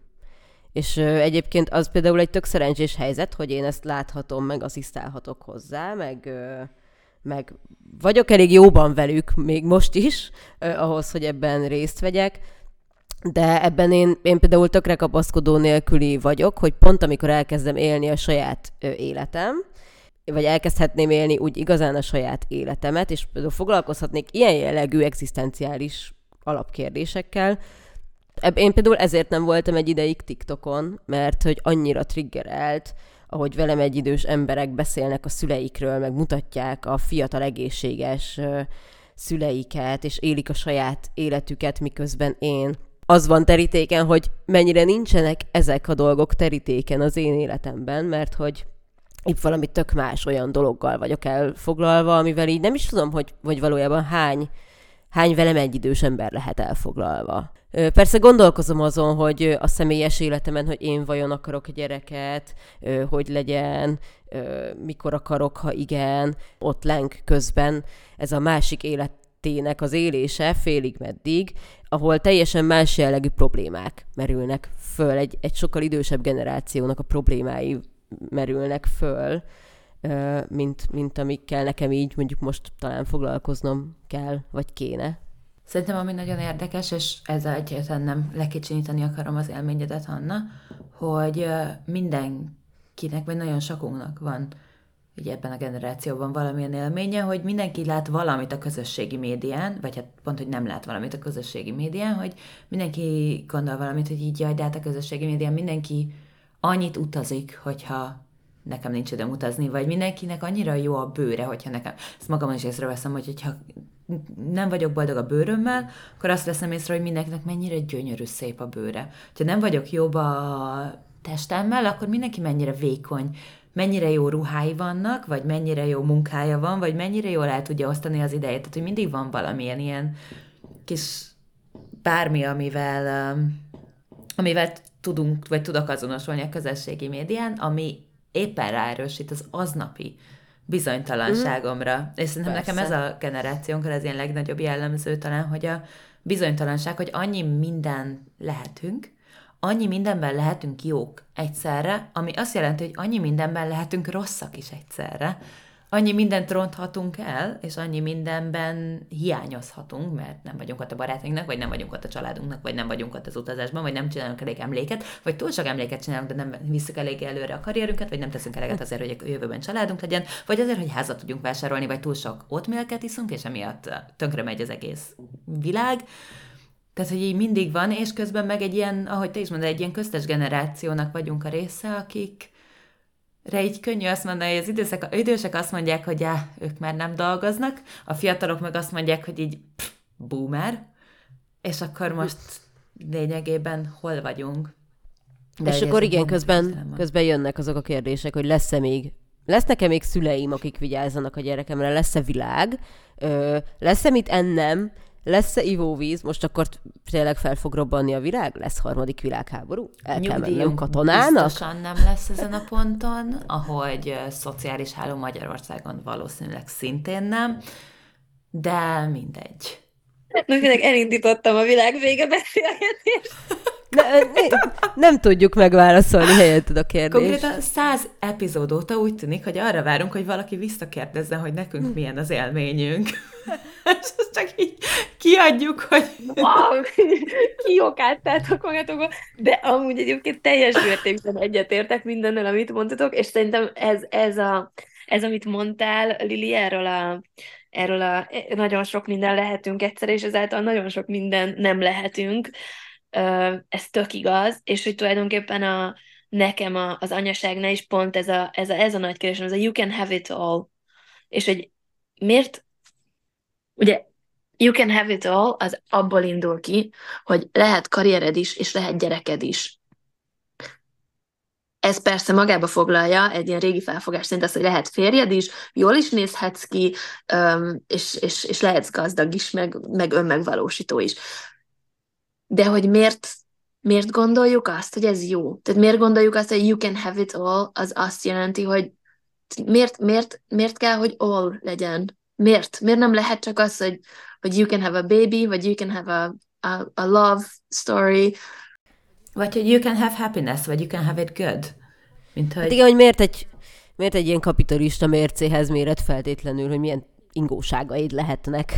És egyébként az például egy tök szerencsés helyzet, hogy én ezt láthatom, meg asszisztálhatok hozzá, meg, meg vagyok elég jóban velük, még most is, ahhoz, hogy ebben részt vegyek de ebben én, én például tökre kapaszkodó nélküli vagyok, hogy pont amikor elkezdem élni a saját életem, vagy elkezdhetném élni úgy igazán a saját életemet, és például foglalkozhatnék ilyen jellegű egzisztenciális alapkérdésekkel, én például ezért nem voltam egy ideig TikTokon, mert hogy annyira triggerelt, ahogy velem egy idős emberek beszélnek a szüleikről, meg mutatják a fiatal egészséges szüleiket, és élik a saját életüket, miközben én. Az van terítéken, hogy mennyire nincsenek ezek a dolgok terítéken az én életemben, mert hogy itt valami tök más olyan dologgal vagyok elfoglalva, amivel így nem is tudom, hogy, hogy valójában hány, hány velem egy idős ember lehet elfoglalva. Persze gondolkozom azon, hogy a személyes életemen, hogy én vajon akarok gyereket, hogy legyen, mikor akarok, ha igen, ott lenk közben ez a másik életének az élése félig meddig, ahol teljesen más jellegű problémák merülnek föl, egy, egy sokkal idősebb generációnak a problémái merülnek föl, mint, mint amikkel nekem így mondjuk most talán foglalkoznom kell, vagy kéne.
Szerintem ami nagyon érdekes, és ezzel egyáltalán nem lekicsiníteni akarom az élményedet, Anna, hogy mindenkinek, vagy nagyon sokunknak van ugye ebben a generációban valamilyen élménye, hogy mindenki lát valamit a közösségi médián, vagy hát pont, hogy nem lát valamit a közösségi médián, hogy mindenki gondol valamit, hogy így jaj, de hát a közösségi médián mindenki annyit utazik, hogyha nekem nincs időm utazni, vagy mindenkinek annyira jó a bőre, hogyha nekem, ezt magamon is észreveszem, hogy hogyha nem vagyok boldog a bőrömmel, akkor azt veszem észre, hogy mindenkinek mennyire gyönyörű szép a bőre. Ha nem vagyok jobb a testemmel, akkor mindenki mennyire vékony, mennyire jó ruhái vannak, vagy mennyire jó munkája van, vagy mennyire jól el tudja osztani az idejét. Tehát, hogy mindig van valamilyen ilyen kis bármi, amivel, um, amivel tudunk, vagy tudok azonosulni a közösségi médián, ami éppen ráerősít az aznapi bizonytalanságomra. Mm. És szerintem Persze. nekem ez a generációnkra ez ilyen legnagyobb jellemző talán, hogy a bizonytalanság, hogy annyi minden lehetünk, annyi mindenben lehetünk jók egyszerre, ami azt jelenti, hogy annyi mindenben lehetünk rosszak is egyszerre, annyi mindent ronthatunk el, és annyi mindenben hiányozhatunk, mert nem vagyunk ott a barátainknak, vagy nem vagyunk ott a családunknak, vagy nem vagyunk ott az utazásban, vagy nem csinálunk elég emléket, vagy túl sok emléket csinálunk, de nem visszük elég előre a karrierünket, vagy nem teszünk eleget azért, hogy a jövőben családunk legyen, vagy azért, hogy házat tudjunk vásárolni, vagy túl sok oatmilket iszunk, és emiatt tönkre megy az egész világ. Tehát, hogy így mindig van, és közben meg egy ilyen, ahogy te is mondod, egy ilyen köztes generációnak vagyunk a része, akik, Re így könnyű azt mondani, hogy az idősek, idősek azt mondják, hogy já, ők már nem dolgoznak, a fiatalok meg azt mondják, hogy így pff, boomer, és akkor most lényegében hol vagyunk.
De és akkor igen, közben, közben jönnek azok a kérdések, hogy lesz-e még lesznek-e még szüleim, akik vigyázzanak a gyerekemre, lesz-e világ, lesz-e mit ennem, lesz-e ivóvíz, most akkor tényleg fel fog robbanni a világ, lesz harmadik világháború, el kell mennem katonának.
biztosan nem lesz ezen a ponton, ahogy szociális háló Magyarországon valószínűleg szintén nem, de mindegy.
Na, tényleg elindítottam a világ vége beszélgetést.
Ne, ne, nem tudjuk megválaszolni helyetted a kérdést.
Konkrétan száz epizód óta úgy tűnik, hogy arra várunk, hogy valaki visszakérdezze, hogy nekünk milyen az élményünk. És azt csak így kiadjuk, hogy...
Wow, kiokáltátok magatokba, de amúgy egyébként teljes mértékben egyetértek mindennel, amit mondtatok, és szerintem ez, ez, a, ez amit mondtál, Lili, erről a, erről a nagyon sok minden lehetünk egyszer, és ezáltal nagyon sok minden nem lehetünk, ez tök igaz, és hogy tulajdonképpen a, nekem a, az anyaságnál is pont ez a, ez a, ez a nagy kérdés, ez a you can have it all. És hogy miért, ugye you can have it all, az abból indul ki, hogy lehet karriered is, és lehet gyereked is. Ez persze magába foglalja egy ilyen régi felfogás szerint azt, hogy lehet férjed is, jól is nézhetsz ki, és, és, és lehetsz gazdag is, meg, meg önmegvalósító is de hogy miért, miért gondoljuk azt, hogy ez jó? Tehát miért gondoljuk azt, hogy you can have it all, az azt jelenti, hogy miért, miért, miért kell, hogy all legyen? Miért? Miért nem lehet csak az, hogy, hogy you can have a baby, vagy you can have a, a, a love story,
vagy hogy you can have happiness, vagy you can have it good.
Mint hogy... Hát igen, hogy miért egy, miért egy ilyen kapitalista mércéhez méret feltétlenül, hogy milyen ingóságaid lehetnek.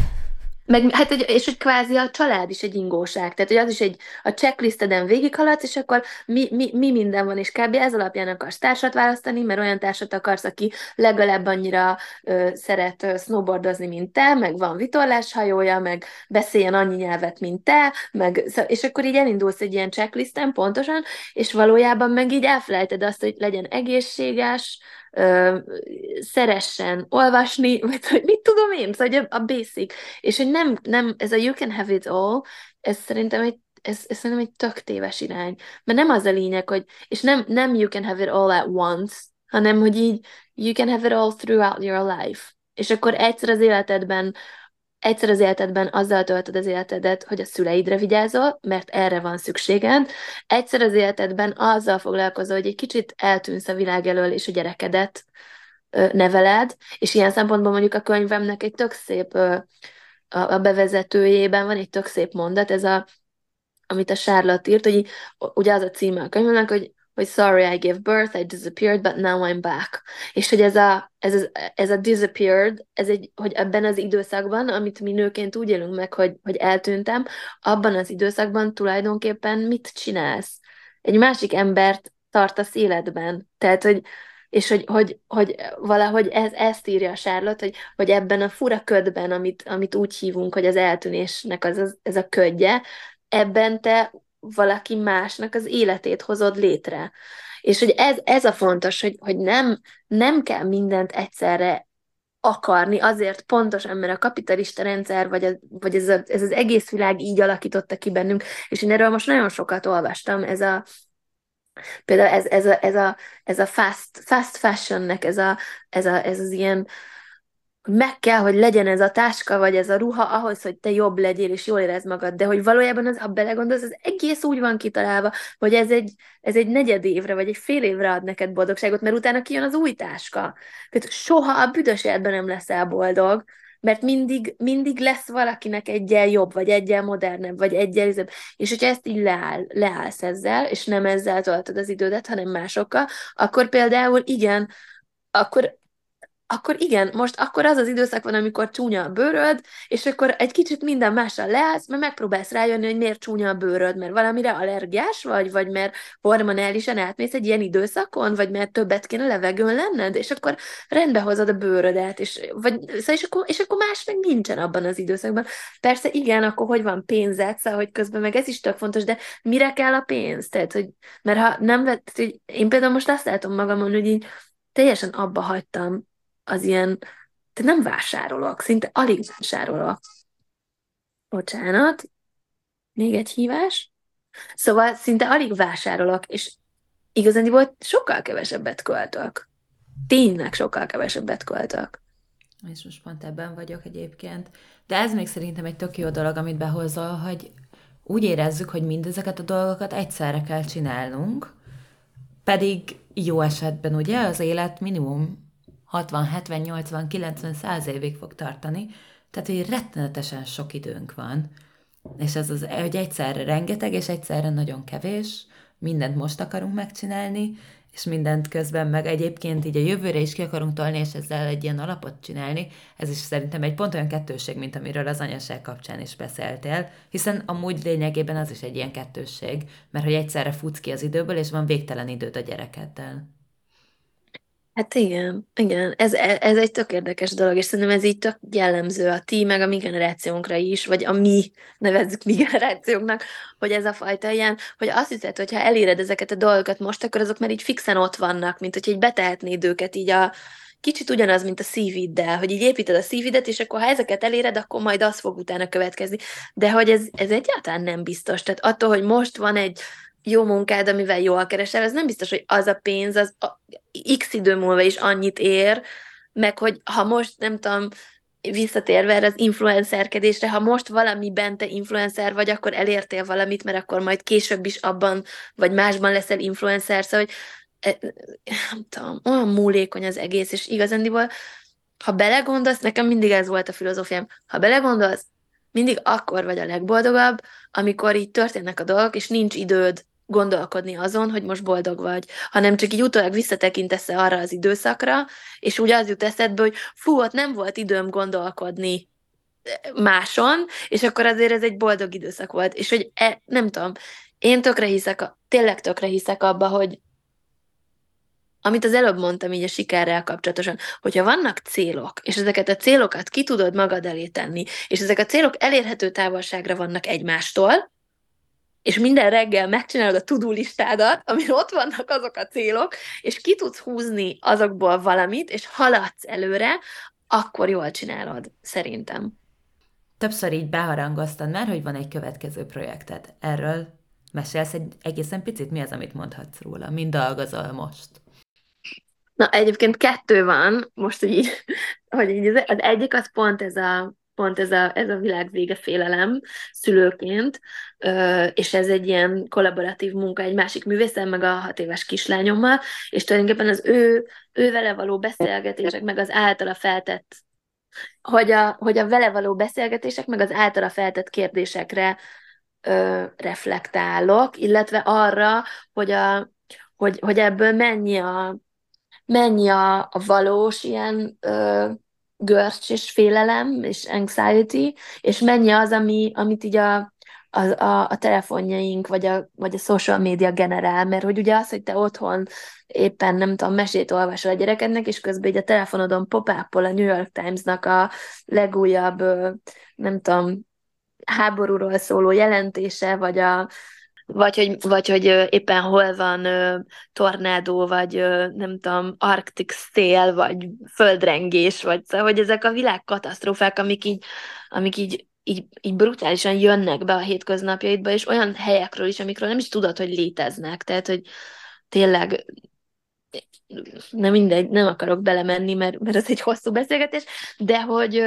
Meg, hát, és hogy kvázi a család is egy ingóság, tehát hogy az is egy, a checklisteden végighaladsz, és akkor mi, mi, mi minden van, és kb. ez alapján akarsz társat választani, mert olyan társat akarsz, aki legalább annyira ö, szeret ö, snowboardozni, mint te, meg van vitorláshajója, meg beszéljen annyi nyelvet, mint te, meg, és akkor így elindulsz egy ilyen checklisten pontosan, és valójában meg így elfelejted azt, hogy legyen egészséges, ö, szeressen olvasni, vagy hogy mit tudom én, szóval a basic. És hogy nem, nem, ez a you can have it all, ez szerintem egy ez, ez szerintem egy tök téves irány. Mert nem az a lényeg, hogy, és nem, nem you can have it all at once, hanem hogy így you can have it all throughout your life. És akkor egyszer az életedben egyszer az életedben azzal töltöd az életedet, hogy a szüleidre vigyázol, mert erre van szükséged, egyszer az életedben azzal foglalkozol, hogy egy kicsit eltűnsz a világ elől, és a gyerekedet neveled, és ilyen szempontból mondjuk a könyvemnek egy tök szép a bevezetőjében van egy tök szép mondat, ez a, amit a Charlotte írt, hogy ugye az a címe a könyvemnek, hogy hogy sorry, I gave birth, I disappeared, but now I'm back. És hogy ez a, ez, a, ez a disappeared, ez egy, hogy ebben az időszakban, amit mi nőként úgy élünk meg, hogy, hogy eltűntem, abban az időszakban tulajdonképpen mit csinálsz? Egy másik embert tartasz életben. Tehát, hogy, és hogy, hogy, hogy valahogy ez, ezt írja a Charlotte, hogy, hogy ebben a fura ködben, amit, amit úgy hívunk, hogy az eltűnésnek az, az, ez a ködje, ebben te valaki másnak az életét hozod létre. És hogy ez, ez a fontos, hogy, hogy nem, nem kell mindent egyszerre akarni, azért pontosan, mert a kapitalista rendszer, vagy, a, vagy ez, a, ez az egész világ így alakította ki bennünk, és én erről most nagyon sokat olvastam, ez a például ez, ez, a, ez, a, ez a fast, fast fashionnek, ez, a, ez, a, ez az ilyen meg kell, hogy legyen ez a táska, vagy ez a ruha ahhoz, hogy te jobb legyél, és jól érezd magad, de hogy valójában, az, ha belegondolsz, az egész úgy van kitalálva, hogy ez egy, ez egy negyed évre, vagy egy fél évre ad neked boldogságot, mert utána kijön az új táska. Tehát soha a büdös életben nem leszel boldog, mert mindig, mindig lesz valakinek egyel jobb, vagy egyel modernebb, vagy egyel izebb. És hogyha ezt így leáll, leállsz ezzel, és nem ezzel töltöd az idődet, hanem másokkal, akkor például igen, akkor akkor igen, most akkor az az időszak van, amikor csúnya a bőröd, és akkor egy kicsit minden mással leállsz, mert megpróbálsz rájönni, hogy miért csúnya a bőröd, mert valamire allergiás vagy, vagy mert hormonálisan átmész egy ilyen időszakon, vagy mert többet kéne levegőn lenned, és akkor rendbe hozod a bőrödet, és, vagy, szóval és, akkor, és akkor más meg nincsen abban az időszakban. Persze igen, akkor hogy van pénzed, szóval, hogy közben meg ez is tök fontos, de mire kell a pénz? Tehát, hogy, mert ha nem vett, hogy én például most azt látom magamon, hogy így teljesen abba hagytam az ilyen, te nem vásárolok, szinte alig vásárolok. Bocsánat, még egy hívás. Szóval szinte alig vásárolok, és igazán sokkal kevesebbet költök. Tényleg sokkal kevesebbet költök.
És most pont ebben vagyok egyébként. De ez még szerintem egy tök jó dolog, amit behozol, hogy úgy érezzük, hogy mindezeket a dolgokat egyszerre kell csinálnunk, pedig jó esetben ugye az élet minimum 60, 70, 80, 90, 100 évig fog tartani, tehát hogy rettenetesen sok időnk van, és ez az, hogy egyszerre rengeteg, és egyszerre nagyon kevés, mindent most akarunk megcsinálni, és mindent közben meg egyébként így a jövőre is ki akarunk tolni, és ezzel egy ilyen alapot csinálni, ez is szerintem egy pont olyan kettőség, mint amiről az anyaság kapcsán is beszéltél, hiszen amúgy lényegében az is egy ilyen kettősség, mert hogy egyszerre futsz ki az időből, és van végtelen időd a gyerekeddel.
Hát igen, igen, ez, ez egy tök érdekes dolog, és szerintem ez így tök jellemző a ti, meg a mi generációnkra is, vagy a mi, nevezzük mi generációnknak, hogy ez a fajta ilyen, hogy azt hiszed, hogy ha eléred ezeket a dolgokat most, akkor azok már így fixen ott vannak, mint hogy így betehetnéd őket így a, kicsit ugyanaz, mint a szíviddel, hogy így építed a szívidet, és akkor ha ezeket eléred, akkor majd az fog utána következni. De hogy ez, ez egyáltalán nem biztos. Tehát attól, hogy most van egy jó munkád, amivel jól keresel, ez nem biztos, hogy az a pénz az a x idő múlva is annyit ér, meg hogy ha most, nem tudom, visszatérve erre az influencerkedésre, ha most valamiben te influencer vagy, akkor elértél valamit, mert akkor majd később is abban, vagy másban leszel influencer, szóval, hogy e, nem tudom, olyan múlékony az egész, és igazándiból, ha belegondolsz, nekem mindig ez volt a filozófiám, ha belegondolsz, mindig akkor vagy a legboldogabb, amikor így történnek a dolgok, és nincs időd gondolkodni azon, hogy most boldog vagy, hanem csak így utólag visszatekintesz arra az időszakra, és úgy az jut eszedbe, hogy fú, ott nem volt időm gondolkodni máson, és akkor azért ez egy boldog időszak volt. És hogy e, nem tudom, én tökre hiszek, tényleg tökre hiszek abba, hogy amit az előbb mondtam így a sikerrel kapcsolatosan, hogyha vannak célok, és ezeket a célokat ki tudod magad elé tenni, és ezek a célok elérhető távolságra vannak egymástól, és minden reggel megcsinálod a tudó listádat, amin ott vannak azok a célok, és ki tudsz húzni azokból valamit, és haladsz előre, akkor jól csinálod, szerintem.
Többször így beharangoztad már, hogy van egy következő projekted. Erről mesélsz egy egészen picit? Mi az, amit mondhatsz róla? Mind dolgozol most?
Na, egyébként kettő van, most, így, hogy így az egyik az pont ez a, pont ez a, ez a világ vége félelem szülőként, és ez egy ilyen kollaboratív munka egy másik művészem, meg a hat éves kislányommal, és tulajdonképpen az ő, ő vele való beszélgetések, meg az általa feltett hogy a, hogy a vele való beszélgetések, meg az általa feltett kérdésekre ö, reflektálok, illetve arra, hogy, a, hogy, hogy ebből mennyi a, mennyi a, a valós ilyen ö, görcs és félelem és anxiety, és mennyi az, ami, amit így a, a, a, a telefonjaink, vagy a, vagy a social media generál, mert hogy ugye az, hogy te otthon éppen, nem tudom, mesét olvasol a gyerekednek, és közben így a telefonodon pop a New York Times-nak a legújabb, nem tudom, háborúról szóló jelentése, vagy a, vagy hogy, vagy hogy éppen hol van tornádó, vagy nem tudom, arktik szél, vagy földrengés, vagy szóval, hogy ezek a világ katasztrófák, amik így, amik így, így, így brutálisan jönnek be a hétköznapjaidba, és olyan helyekről is, amikről nem is tudod, hogy léteznek. Tehát, hogy tényleg nem mindegy, nem akarok belemenni, mert, mert ez egy hosszú beszélgetés, de hogy,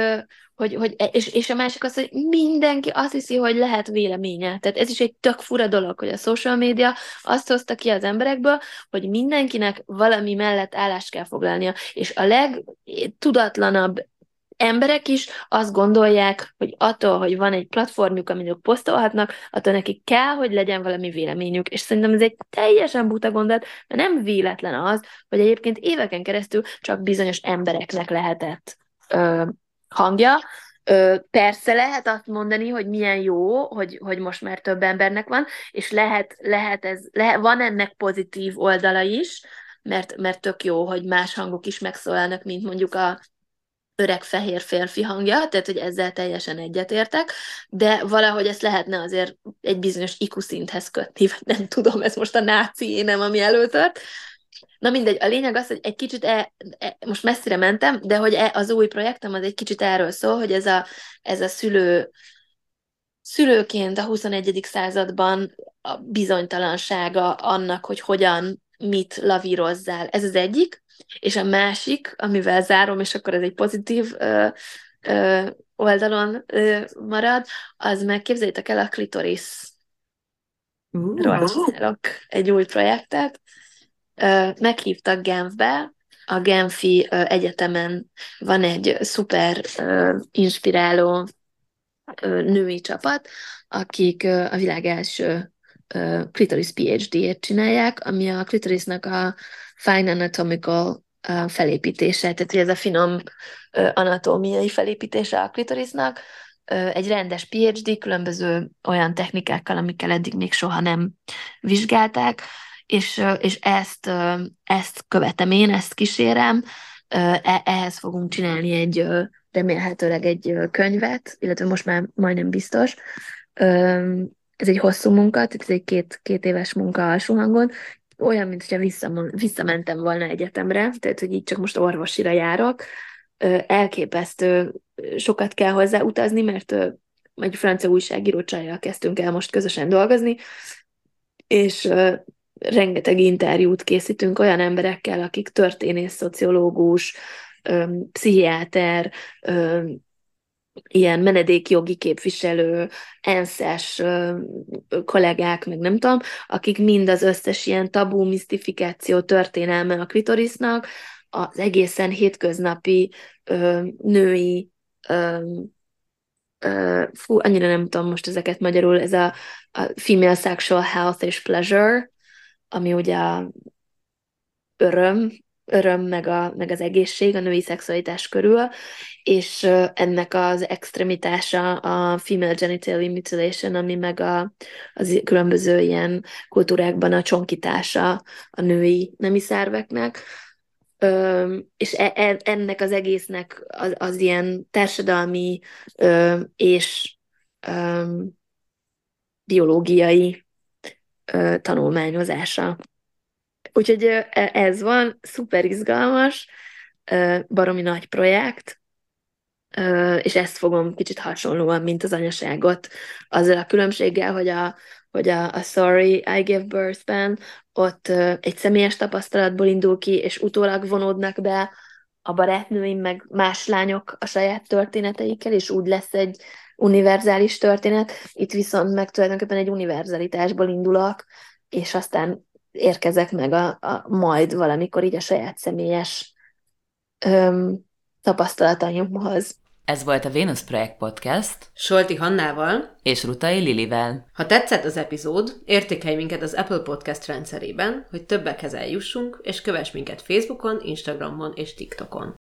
hogy, hogy e, és, és a másik az, hogy mindenki azt hiszi, hogy lehet véleménye. Tehát ez is egy tök fura dolog, hogy a social media azt hozta ki az emberekből, hogy mindenkinek valami mellett állást kell foglalnia. És a legtudatlanabb emberek is azt gondolják, hogy attól, hogy van egy platformjuk, amin ők posztolhatnak, attól nekik kell, hogy legyen valami véleményük. És szerintem ez egy teljesen buta gondolat, mert nem véletlen az, hogy egyébként éveken keresztül csak bizonyos embereknek lehetett hangja. Ö, persze lehet azt mondani, hogy milyen jó, hogy, hogy most már több embernek van, és lehet, lehet ez, lehet, van ennek pozitív oldala is, mert, mert tök jó, hogy más hangok is megszólalnak, mint mondjuk a öreg fehér férfi hangja, tehát hogy ezzel teljesen egyetértek, de valahogy ezt lehetne azért egy bizonyos IQ szinthez kötni, vagy nem tudom, ez most a náci énem, ami előtört. Na mindegy, a lényeg az, hogy egy kicsit, e, e, most messzire mentem, de hogy e, az új projektem az egy kicsit erről szól, hogy ez a, ez a szülő, szülőként a 21. században a bizonytalansága annak, hogy hogyan, mit lavírozzál. Ez az egyik. És a másik, amivel zárom, és akkor ez egy pozitív ö, ö, oldalon ö, marad, az meg képzeljétek el a klitoris. Uh. egy új projektet. Meghívtak Genfbe, a Genfi Egyetemen van egy szuper inspiráló női csapat, akik a világ első klitoris PhD-ét csinálják, ami a klitorisnak a fine anatomical felépítése, tehát ez a finom anatómiai felépítése a klitorisnak, egy rendes PhD, különböző olyan technikákkal, amikkel eddig még soha nem vizsgálták, és, és ezt, ezt követem én, ezt kísérem, e, ehhez fogunk csinálni egy remélhetőleg egy könyvet, illetve most már majdnem biztos, ez egy hosszú munka, ez egy két, két éves munka alsó hangon, olyan, mint hogyha visszamentem volna egyetemre, tehát hogy így csak most orvosira járok, elképesztő sokat kell hozzá utazni, mert egy francia újságíró csajjal kezdtünk el most közösen dolgozni, és rengeteg interjút készítünk olyan emberekkel, akik történész, szociológus, pszichiáter, ilyen menedékjogi képviselő, enszes kollégák, meg nem tudom, akik mind az összes ilyen tabú, misztifikáció történelme a klitorisnak, az egészen hétköznapi ö, női ö, ö, fú, annyira nem tudom most ezeket magyarul, ez a, a female sexual health és pleasure, ami ugye a öröm, öröm, meg, a, meg az egészség a női szexualitás körül, és ennek az extremitása a female genital mutilation, ami meg a, az különböző ilyen kultúrákban a csonkítása a női nemi szerveknek. Ö, és e, e, ennek az egésznek az, az ilyen társadalmi ö, és ö, biológiai ö, tanulmányozása. Úgyhogy e, ez van, szuper izgalmas, baromi nagy projekt, és ezt fogom kicsit hasonlóan, mint az anyaságot, azzal a különbséggel, hogy a, hogy a, a Sorry, I Give Birth-ben ott egy személyes tapasztalatból indul ki, és utólag vonódnak be a barátnőim, meg más lányok a saját történeteikkel, és úgy lesz egy univerzális történet. Itt viszont meg tulajdonképpen egy univerzalitásból indulok, és aztán érkezek meg a, a majd valamikor így a saját személyes öm, tapasztalataimhoz.
Ez volt a Venus Projekt Podcast.
Solti Hannával.
És Rutai Lilivel.
Ha tetszett az epizód, értékelj minket az Apple Podcast rendszerében, hogy többekhez eljussunk, és kövess minket Facebookon, Instagramon és TikTokon.